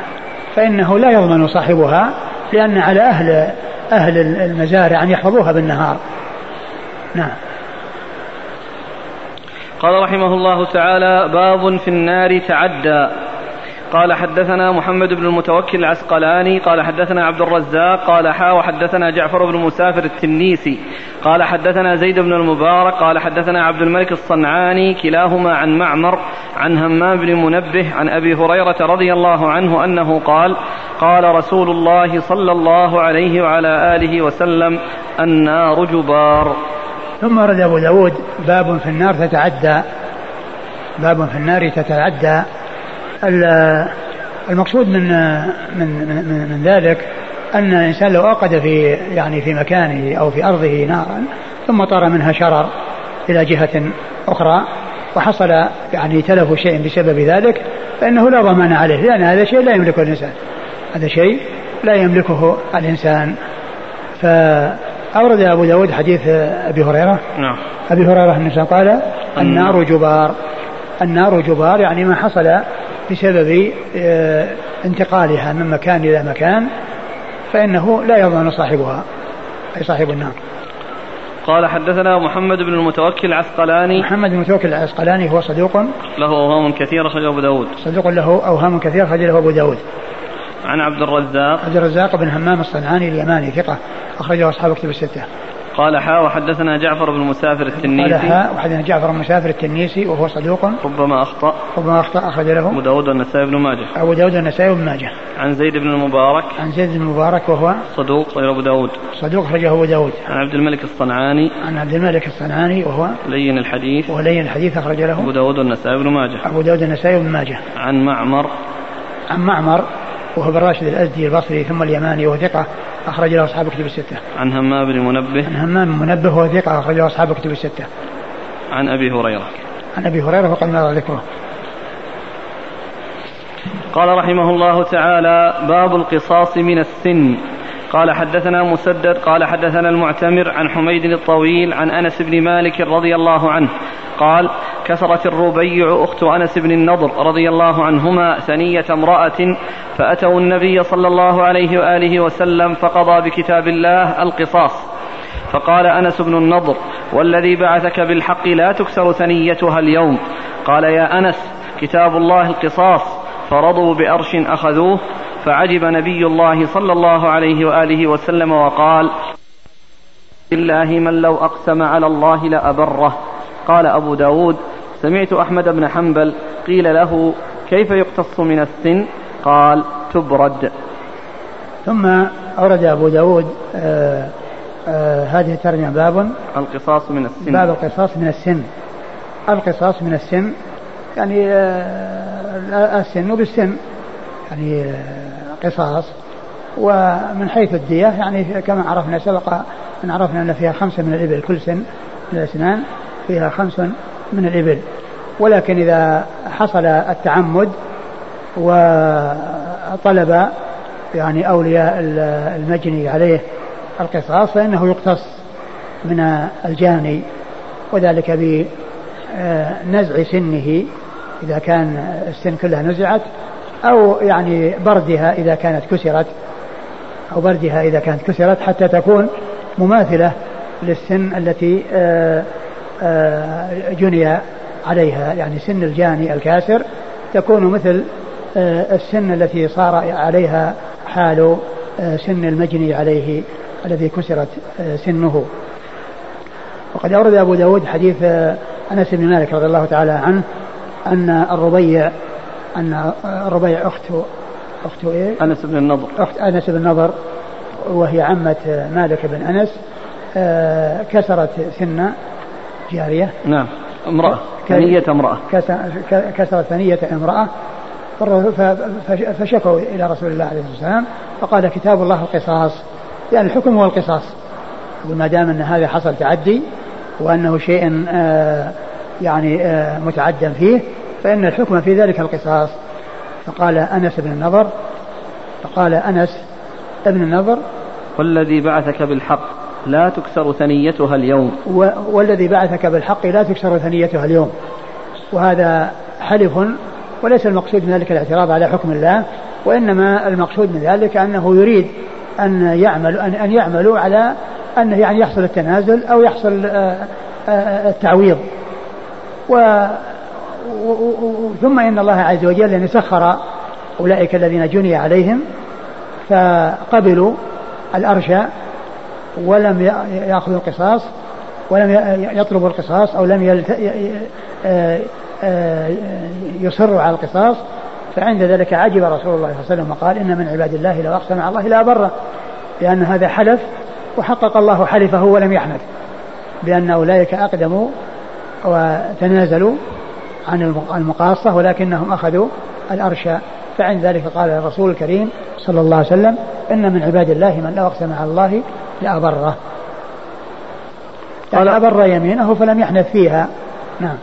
فإنه لا يضمن صاحبها لأن على أهل أهل المزارع أن يحفظوها بالنهار. نعم. قال رحمه الله تعالى باب في النار تعدى. قال حدثنا محمد بن المتوكل العسقلاني قال حدثنا عبد الرزاق قال حا وحدثنا جعفر بن مسافر التنيسي قال حدثنا زيد بن المبارك قال حدثنا عبد الملك الصنعاني كلاهما عن معمر عن همام بن منبه عن أبي هريرة رضي الله عنه أنه قال قال رسول الله صلى الله عليه وعلى آله وسلم النار جبار. ثم ورد أبو داود باب في النار تتعدى باب في النار تتعدى. المقصود من من من, من ذلك أن الإنسان لو أوقد في يعني في مكانه أو في أرضه نارا ثم طار منها شرر إلى جهة أخرى وحصل يعني تلف شيء بسبب ذلك فإنه لا ضمان عليه لأن هذا شيء لا يملكه الإنسان. هذا شيء لا يملكه الإنسان. فأورد أبو داود حديث أبي هريرة. نعم. أبي هريرة قال النار جبار. النار جبار يعني ما حصل بسبب آه، انتقالها من مكان إلى مكان فإنه لا يضمن صاحبها أي صاحب النار. قال حدثنا محمد بن المتوكل العسقلاني محمد بن المتوكل العسقلاني هو صدوق له أوهام كثيرة أخرجه أبو داود. صدوق له أوهام كثيرة أخرجه أبو داود. عن عبد الرزاق. عبد الرزاق بن همام الصنعاني اليماني ثقة أخرجه أصحاب كتب الستة. قال حاء وحدثنا جعفر بن مسافر التنيسي. قال حاء وحدثنا جعفر بن مسافر التنيسي وهو صدوق. ربما أخطأ. ربما أخطأ أخرج له. أبو داود والنسائي بن ماجه. أبو داود والنسائي بن ماجه. عن زيد بن المبارك. عن زيد بن المبارك وهو صدوق غير أبو داود. صدوق أخرجه أبو داود. عن عبد الملك الصنعاني. عن عبد الملك الصنعاني وهو لين الحديث. ولين الحديث أخرج له. أبو داود والنسائي بن ماجه. أبو داود والنسائي بن ماجه. عن معمر. عن معمر وهو بن راشد الأزدي البصري ثم اليماني وهو ثقة. أخرج له أصحاب كتب الستة. عن همام بن منبه. عن همام بن منبه وهو ثقة أخرج له أصحاب كتب الستة. عن أبي هريرة. عن أبي هريرة وقد مر ذكره. قال رحمه الله تعالى باب القصاص من السن قال حدثنا مسدد قال حدثنا المعتمر عن حميد الطويل عن أنس بن مالك رضي الله عنه قال كسرت الربيع أخت أنس بن النضر رضي الله عنهما ثنية امرأة فأتوا النبي صلى الله عليه وآله وسلم فقضى بكتاب الله القصاص. فقال أنس بن النضر والذي بعثك بالحق لا تكسر ثنيتها اليوم. قال يا أنس كتاب الله القصاص فرضوا بأرش أخذوه فعجب نبي الله صلى الله عليه وآله وسلم وقال بالله من لو أقسم على الله لأبره. قال أبو داود سمعت أحمد بن حنبل قيل له كيف يقتص من السن؟ قال تبرد. ثم أورد أبو داود آه آه هذه الترجمة باب. القصاص من السن. باب القصاص من السن. القصاص من السن يعني آه السن بالسن. يعني قصاص ومن حيث الدية يعني كما عرفنا سبق أن عرفنا أن فيها خمسة من الإبل كل سن من الأسنان فيها خمس من الإبل. ولكن إذا حصل التعمد وطلب يعني أولياء المجني عليه القصاص فإنه يقتص من الجاني وذلك بنزع سنه. إذا كان السن كلها نزعت أو يعني بردها إذا كانت كسرت أو بردها إذا كانت كسرت حتى تكون مماثلة للسن التي آه، آه، جني عليها. يعني سن الجاني الكاسر تكون مثل آه، السن التي صار عليها حال سن المجني عليه الذي كسرت سنه. وقد أورد أبو داود حديث أنس بن مالك رضي الله تعالى عنه أن الربيع أن الربيع أخت أخت إيه؟ أنس بن النضر. أخت أنس بن النضر وهي عمة مالك بن أنس آه، كسرت سن جارية. نعم امرأة ثنية امرأة. كسرت ثنية امرأة. فشكوا إلى رسول الله عليه الصلاة والسلام فقال كتاب الله القصاص. يعني الحكم هو القصاص. وما دام أن هذا حصل تعدي وأنه شيء آه، يعني آه، متعدى فيه فإن الحكم في ذلك القصاص. فقال أنس بن النضر فقال أنس ابن النضر والذي بعثك بالحق لا تكسر ثنيتها اليوم. والذي بعثك بالحق لا تكسر ثنيتها اليوم. وهذا حلف وليس المقصود من ذلك الاعتراض على حكم الله وإنما المقصود من ذلك أنه يريد أن يعمل أن, أن يعملوا على أنه يعني يحصل التنازل أو يحصل آه، آه، التعويض. و ثم إن الله عز وجل يعني سخر أولئك الذين جني عليهم فقبلوا الأرشى ولم يأخذوا القصاص ولم يطلبوا القصاص أو لم يلت... آه، يصروا على القصاص فعند ذلك عجب رسول الله صلى الله عليه وسلم وقال إن من عباد الله لو أقسم على الله لا بره لأن هذا حلف وحقق الله حلفه ولم يحنث بأن أولئك أقدموا وتنازلوا عن المقاصة ولكنهم أخذوا الأرشى فعند ذلك قال الرسول الكريم صلى الله عليه وسلم إن من عباد الله من لو أقسم على الله لأبره يعني أبر يمينه فلم يحنث فيها. نعم.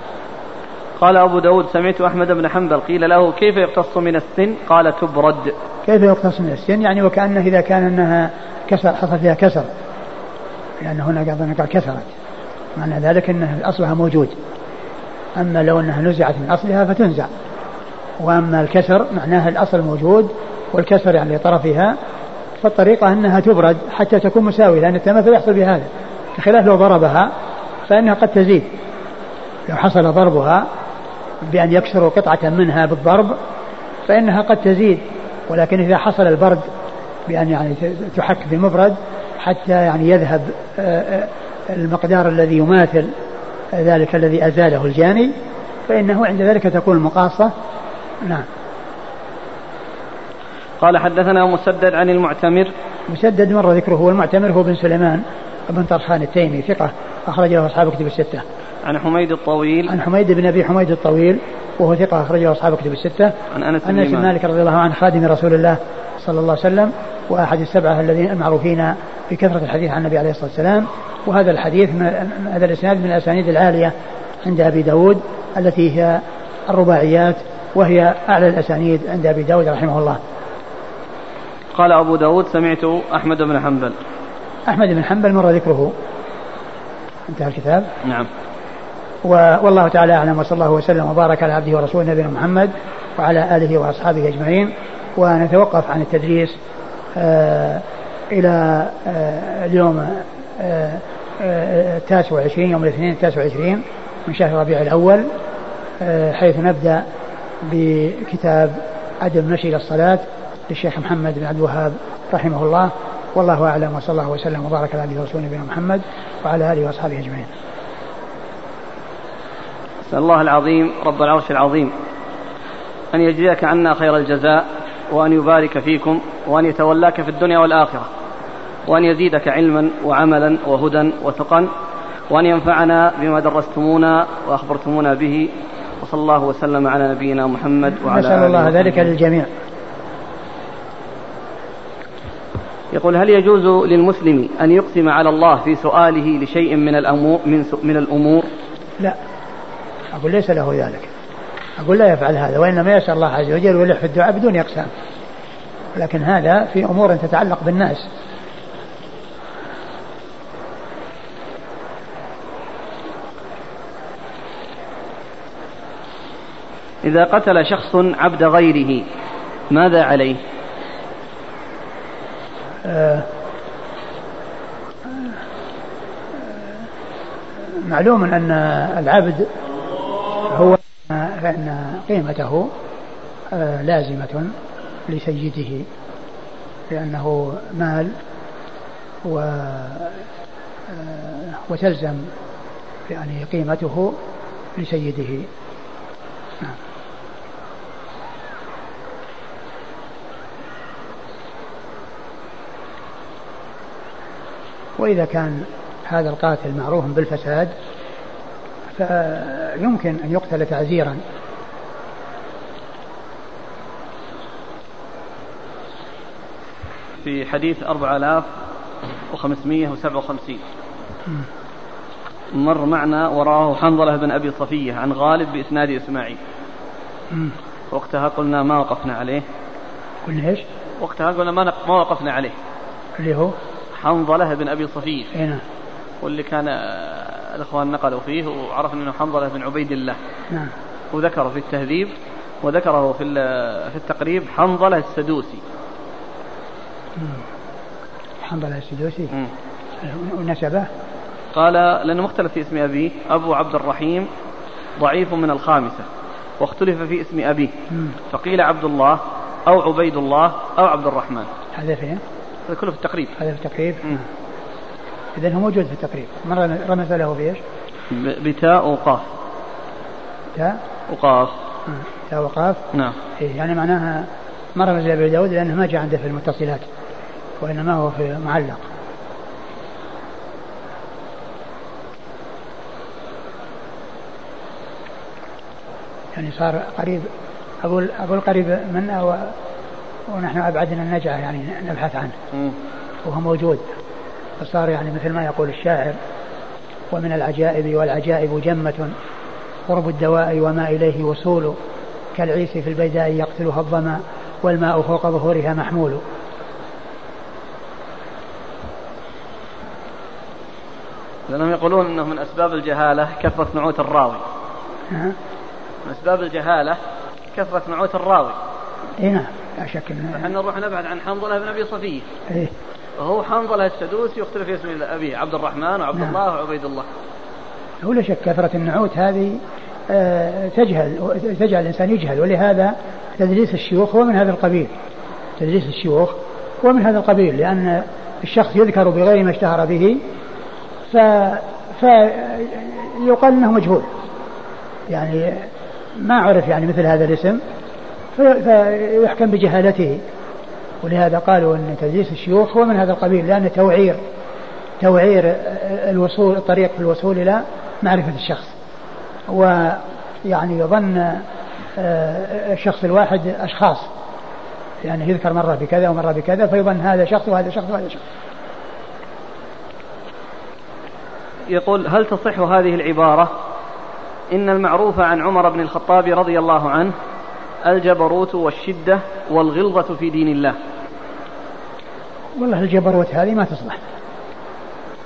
قال أبو داود سمعت أحمد بن حنبل قيل له كيف يقتص من السن؟ قال تبرد. كيف يقتص من السن؟ يعني وكأنه إذا كان أنها كسر حصل فيها كسر. لأن هنا قال كسرت. معنى ذلك أن أصلها موجود. أما لو أنها نزعت من أصلها فتنزع. وأما الكسر معناها الأصل موجود والكسر يعني طرفها فالطريقة أنها تبرد حتى تكون مساوية لأن التماثل يحصل بهذا. بخلاف لو ضربها فإنها قد تزيد. لو حصل ضربها بأن يكسروا قطعة منها بالضرب فإنها قد تزيد. ولكن إذا حصل البرد بأن يعني تحك بمبرد حتى يعني يذهب المقدار الذي يماثل ذلك الذي أزاله الجاني فإنه عند ذلك تكون المقاصة نعم. قال حدثنا مسدد عن المعتمر. مسدد مر ذكره هو المعتمر هو بن سليمان بن طرخان التيمي ثقة أخرج له أصحاب كتب الستة. عن حميد الطويل. عن حميد بن أبي حميد الطويل وهو ثقة أخرجه أصحاب كتب الستة. عن أنس بن مالك رضي الله عنه خادم رسول الله صلى الله عليه وسلم وأحد السبعة الذين المعروفين بكثرة الحديث عن النبي عليه الصلاة والسلام. وهذا الحديث من هذا الإسناد من الأسانيد العالية عند أبي داود التي هي الرباعيات وهي أعلى الأسانيد عند أبي داود رحمه الله. قال أبو داود سمعت أحمد بن حنبل. أحمد بن حنبل مر ذكره. انتهى الكتاب. نعم. والله تعالى أعلم وصلى الله وسلم وبارك على عبده ورسوله نبينا محمد وعلى آله وأصحابه أجمعين. ونتوقف عن التدريس آه إلى آه اليوم آه، التاسع والعشرين يوم الاثنين التاسع والعشرين من شهر ربيع الأول آه، حيث نبدأ بكتاب أدب المشي إلى الصلاة للشيخ محمد بن عبد الوهاب رحمه الله. والله أعلم وصلى الله وسلم وبارك على عبده ورسوله نبينا محمد وعلى آله وأصحابه أجمعين. أسأل الله العظيم رب العرش العظيم أن يجزيك عنا خير الجزاء وأن يبارك فيكم وأن يتولاك في الدنيا والآخرة. وأن يزيدك علما وعملا وهدى وثقا وأن ينفعنا بما درستمونا وأخبرتمونا به وصلى الله وسلم على نبينا محمد وعلى نسأل الله ذلك للجميع. يقول هل يجوز للمسلم أن يقسم على الله في سؤاله لشيء من الأمور من, من الأمور؟ لا. أقول ليس له ذلك. أقول لا يفعل هذا وإنما يسأل الله عز وجل ويلح في الدعاء بدون إقسام لكن هذا في أمور تتعلق بالناس. إذا قتل شخص عبد غيره ماذا عليه؟ آه معلوم أن العبد هو فإن قيمته آه لازمة لسيده لأنه مال و آه، وتلزم يعني قيمته لسيده وإذا كان هذا القاتل معروف بالفساد فيمكن أن يقتل تعزيرا. في حديث 4557 مر معنا وراه حنظلة بن أبي صفية عن غالب بإسناد إسماعيل. وقتها قلنا ما وقفنا عليه. قلنا إيش؟ وقتها قلنا ما ما وقفنا عليه. اللي هو؟ حنظلة بن أبي صفية اي نعم. واللي كان الإخوان نقلوا فيه وعرفنا أنه حنظلة بن عبيد الله. نعم. وذكره في التهذيب وذكره في في التقريب حنظلة السدوسي. حنظلة السدوسي؟ ونسبه؟ قال لأنه مختلف في اسم أبيه أبو عبد الرحيم ضعيف من الخامسة واختلف في اسم أبيه. فقيل عبد الله أو عبيد الله أو عبد الرحمن. هذا فين؟ هذا كله في التقريب. هذا في التقريب؟ إذا هو موجود في التقريب. مرة رمز له بإيش؟ بتاء وقاف. تاء؟ وقاف. تاء وقاف؟ نعم. إيه يعني معناها ما رمز أبي داود لأنه ما جاء عنده في المتصلات وإنما هو في معلق. يعني صار قريب أقول أقول قريب من أو ونحن أبعد من النجعة يعني نبحث عنه. وهو موجود. فصار يعني مثل ما يقول الشاعر ومن العجائب والعجائب جمة قرب الدواء وما إليه وصول كالعيس في البيداء يقتلها الظمأ والماء فوق ظهورها محمول. لأنهم يقولون أنه من أسباب الجهالة كثرة نعوت الراوي. من أسباب الجهالة كثرة نعوت الراوي. اي نعم. لا شك ان إحنا نروح نبحث عن حنظلة بن أبي صفية. إيه. وهو حنظلة السدوسي يختلف اسم أبيه عبد الرحمن وعبد نعم. الله وعبيد الله. هو لا شك كثرة النعوت هذه آه تجهل تجعل الإنسان يجهل ولهذا تدريس الشيوخ هو من هذا القبيل. تدريس الشيوخ هو من هذا القبيل لأن الشخص يذكر بغير ما اشتهر به ف فيقال إنه مجهول. يعني ما عرف يعني مثل هذا الاسم. فيحكم بجهالته. ولهذا قالوا إن تدريس الشيوخ هو من هذا القبيل لأن توعير توعير الوصول الطريق في الوصول إلى معرفة الشخص. ويعني يظن آه، الشخص الواحد أشخاص. يعني يذكر مرة بكذا ومرة بكذا فيظن هذا شخص وهذا شخص وهذا شخص. يقول هل تصح هذه العبارة؟ إن المعروف عن عمر بن الخطاب رضي الله عنه الجبروت والشدة والغلظة في دين الله. والله الجبروت هذه ما تصلح.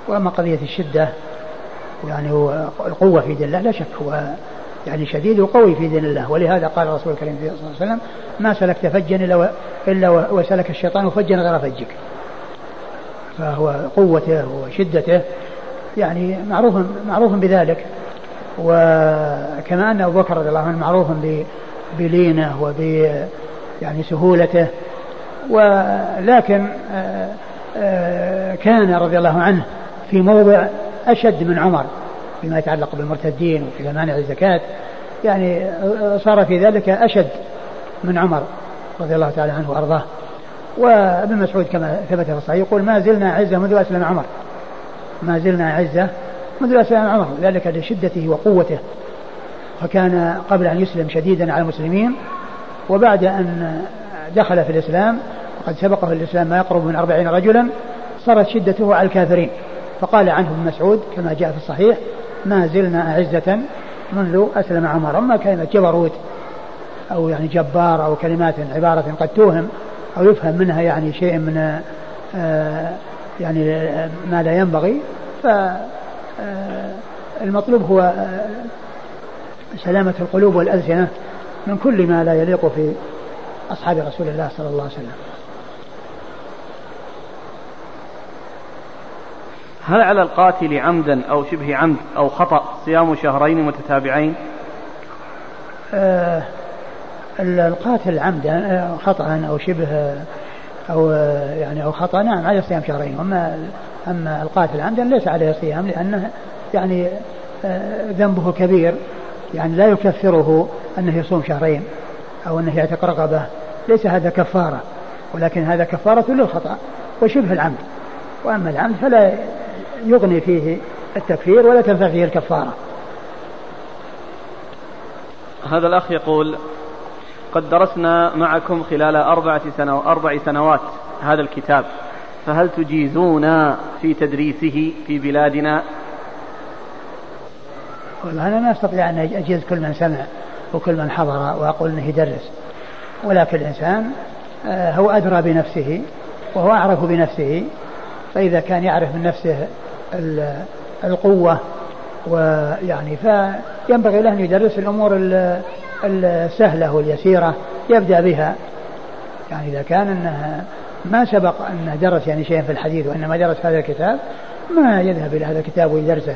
وأما قضية الشدة يعني القوة في دين الله لا شك هو يعني شديد وقوي في دين الله. ولهذا قال الرسول الكريم صلى الله عليه وسلم ما سلكت فجا إلا, إلا وسلك الشيطان فجا غير فجك. فهو قوته وشدته يعني معروف معروف بذلك. وكما أن أبو بكر رضي الله عنه معروف بلينه وب يعني سهولته. ولكن آه، آه، كان رضي الله عنه في موضع أشد من عمر فيما يتعلق بالمرتدين وفي مانع الزكاة يعني آه، صار في ذلك أشد من عمر رضي الله تعالى عنه وأرضاه. وابن مسعود كما ثبت في الصحيح يقول ما زلنا عزة منذ أسلم عمر. ما زلنا عزة منذ أسلم عمر. ذلك لشدته وقوته. فكان قبل أن يسلم شديدا على المسلمين وبعد أن دخل في الإسلام وقد سبقه الإسلام ما يقرب من أربعين رجلا صارت شدته على الكافرين. فقال عنه ابن مسعود كما جاء في الصحيح ما زلنا أعزة منذ أسلم عمر. أما كلمة جبروت أو يعني جبار أو كلمات عبارة قد توهم أو يفهم منها يعني شيء من آه يعني ما لا ينبغي ف آه، المطلوب هو آه، سلامة القلوب والألسنة من كل ما لا يليق في أصحاب رسول الله صلى الله عليه وسلم. هل على القاتل عمدا أو شبه عمد أو خطأ صيام شهرين متتابعين؟ آه القاتل عمدا آه، خطأ أو شبه أو يعني أو خطأ نعم عليه صيام شهرين. أما أما القاتل عمدا ليس عليه صيام لأنه يعني آه، ذنبه كبير. يعني لا يكفره أنه يصوم شهرين أو أنه يعتق رقبة. ليس هذا كفارة ولكن هذا كفارة للخطأ وشبه العمد. وأما العمد فلا يغني فيه التكفير ولا تنفع فيه الكفارة. هذا الأخ يقول قد درسنا معكم خلال أربعة سنوات أربع سنوات هذا الكتاب فهل تجيزون في تدريسه في بلادنا والله أنا ما أستطيع أن أجيز كل من سمع وكل من حضر وأقول أنه يدرس. ولكن الإنسان آه، هو أدرى بنفسه وهو أعرف بنفسه. فإذا كان يعرف من نفسه القوة ويعني فينبغي له أن يدرس الأمور السهلة واليسيرة يبدأ بها. يعني إذا كان أنها ما سبق أنه درس يعني شيئا في الحديث وإنما درس هذا الكتاب ما يذهب إلى هذا الكتاب ويدرسه.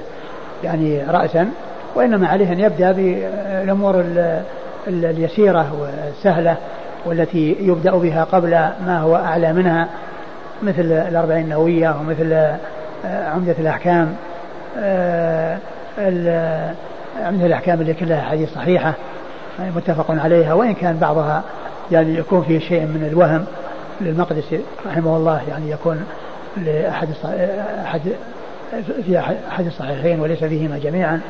يعني رأسا وإنما عليه أن يبدأ بالأمور اليسيرة والسهلة والتي يبدأ بها قبل ما هو أعلى منها مثل الأربعين النووية ومثل آه، عمدة الأحكام آه، عمدة الأحكام اللي كلها حديث صحيحة متفق عليها وإن كان بعضها يعني يكون فيه شيء من الوهم للمقدسي رحمه الله يعني يكون لأحد أحد في أحد الصحيحين وليس فيهما جميعا.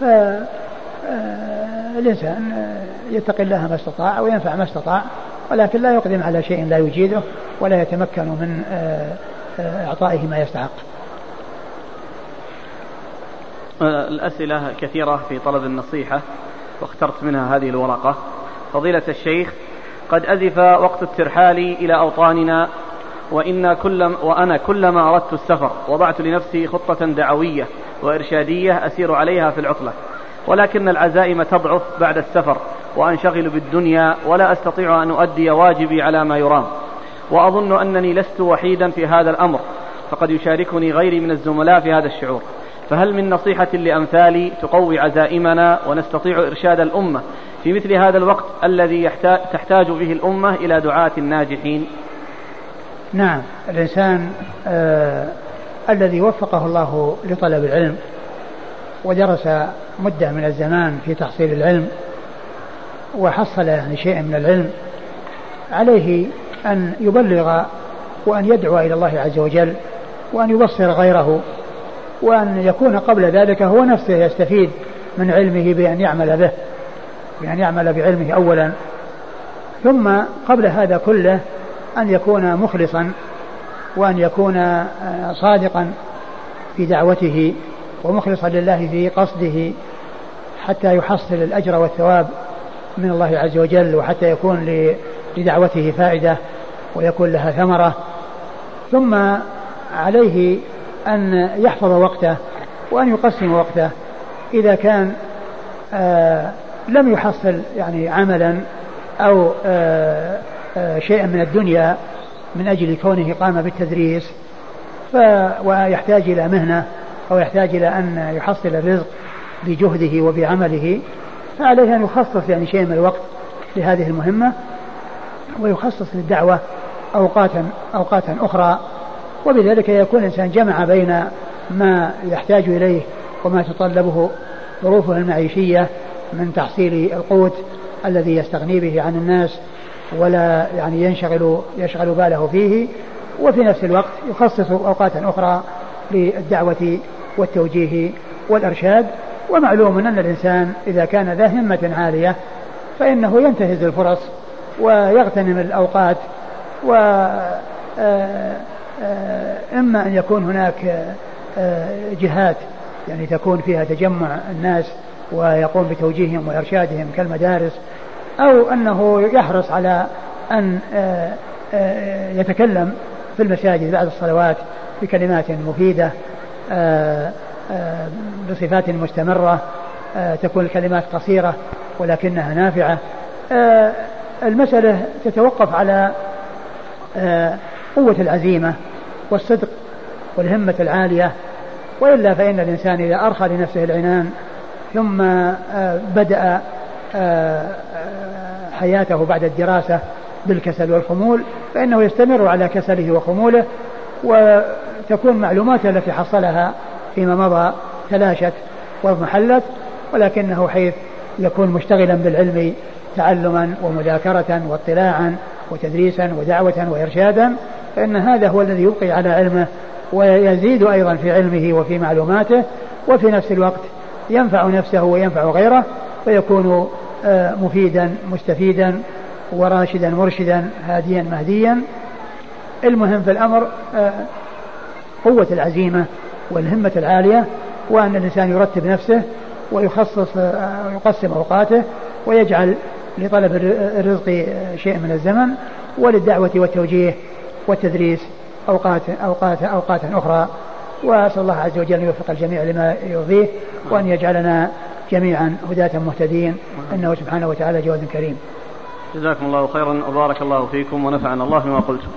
فالإنسان يتقي الله ما استطاع وينفع ما استطاع ولكن لا يقدم على شيء لا يجيده ولا يتمكن من إعطائه ما يستحق. الأسئلة كثيرة في طلب النصيحة واخترت منها هذه الورقة. فضيلة الشيخ قد أزف وقت الترحال إلى أوطاننا وإن كل وأنا كلما أردت السفر وضعت لنفسي خطة دعوية وإرشادية أسير عليها في العطلة. ولكن العزائم تضعف بعد السفر وأنشغل بالدنيا ولا أستطيع أن أؤدي واجبي على ما يرام. وأظن أنني لست وحيدا في هذا الأمر فقد يشاركني غيري من الزملاء في هذا الشعور. فهل من نصيحة لأمثالي تقوي عزائمنا ونستطيع إرشاد الأمة في مثل هذا الوقت الذي تحتاج فيه الأمة إلى دعاة ناجحين نعم الإنسان آه الذي وفقه الله لطلب العلم ودرس مدة من الزمان في تحصيل العلم وحصل يعني شيئا من العلم عليه أن يبلغ وأن يدعو إلى الله عز وجل وأن يبصر غيره وأن يكون قبل ذلك هو نفسه يستفيد من علمه بأن يعمل به بأن يعمل بعلمه أولا. ثم قبل هذا كله أن يكون مخلصا وأن يكون آه، صادقا في دعوته ومخلصا لله في قصده حتى يحصل الأجر والثواب من الله عز وجل وحتى يكون لدعوته فائدة ويكون لها ثمرة. ثم عليه أن يحفظ وقته وأن يقسم وقته. إذا كان آه لم يحصل يعني عملا أو آه شيئا من الدنيا من أجل كونه قام بالتدريس ف ويحتاج إلى مهنة أو يحتاج إلى أن يحصل الرزق بجهده وبعمله فعليه أن يخصص يعني شيء من الوقت لهذه المهمة ويخصص للدعوة أوقاتا أوقاتا أخرى وبذلك يكون الإنسان جمع بين ما يحتاج إليه وما تطلبه ظروفه المعيشية من تحصيل القوت الذي يستغني به عن الناس ولا يعني ينشغل يشغل باله فيه وفي نفس الوقت يخصص أوقاتا أخرى للدعوة والتوجيه والإرشاد. ومعلوم أن الإنسان إذا كان ذا همة عالية فإنه ينتهز الفرص ويغتنم الأوقات. و آه، آه، إما أن يكون هناك آه، جهات يعني تكون فيها تجمع الناس ويقوم بتوجيههم وإرشادهم كالمدارس أو أنه يحرص على أن يتكلم في المساجد بعد الصلوات بكلمات مفيدة بصفات مستمرة تكون الكلمات قصيرة ولكنها نافعة. المسألة تتوقف على قوة العزيمة والصدق والهمة العالية. وإلا فإن الإنسان إذا أرخى لنفسه العنان ثم آه، بدأ آه، حياته بعد الدراسة بالكسل والخمول فإنه يستمر على كسله وخموله وتكون معلوماته التي حصلها فيما مضى تلاشت واضمحلت ولكنه حيث يكون مشتغلا بالعلم تعلما ومذاكرة واطلاعا وتدريسا ودعوة وإرشادا فإن هذا هو الذي يبقي على علمه ويزيد أيضا في علمه وفي معلوماته وفي نفس الوقت ينفع نفسه وينفع غيره ويكون آه، مفيدا مستفيدا وراشدا مرشدا هاديا مهديا. المهم في الأمر آه، قوة العزيمة والهمة العالية وأن الإنسان يرتب نفسه ويخصص ويقسم أوقاته ويجعل لطلب الرزق شيء من الزمن وللدعوة والتوجيه والتدريس أوقات أوقات أوقات أخرى. وأسأل الله عز وجل أن يوفق الجميع لما يرضيه وأن يجعلنا جميعا هداة مهتدين إنه سبحانه وتعالى جواد كريم. جزاكم الله خيرا وبارك الله فيكم ونفعنا الله بما قلتم.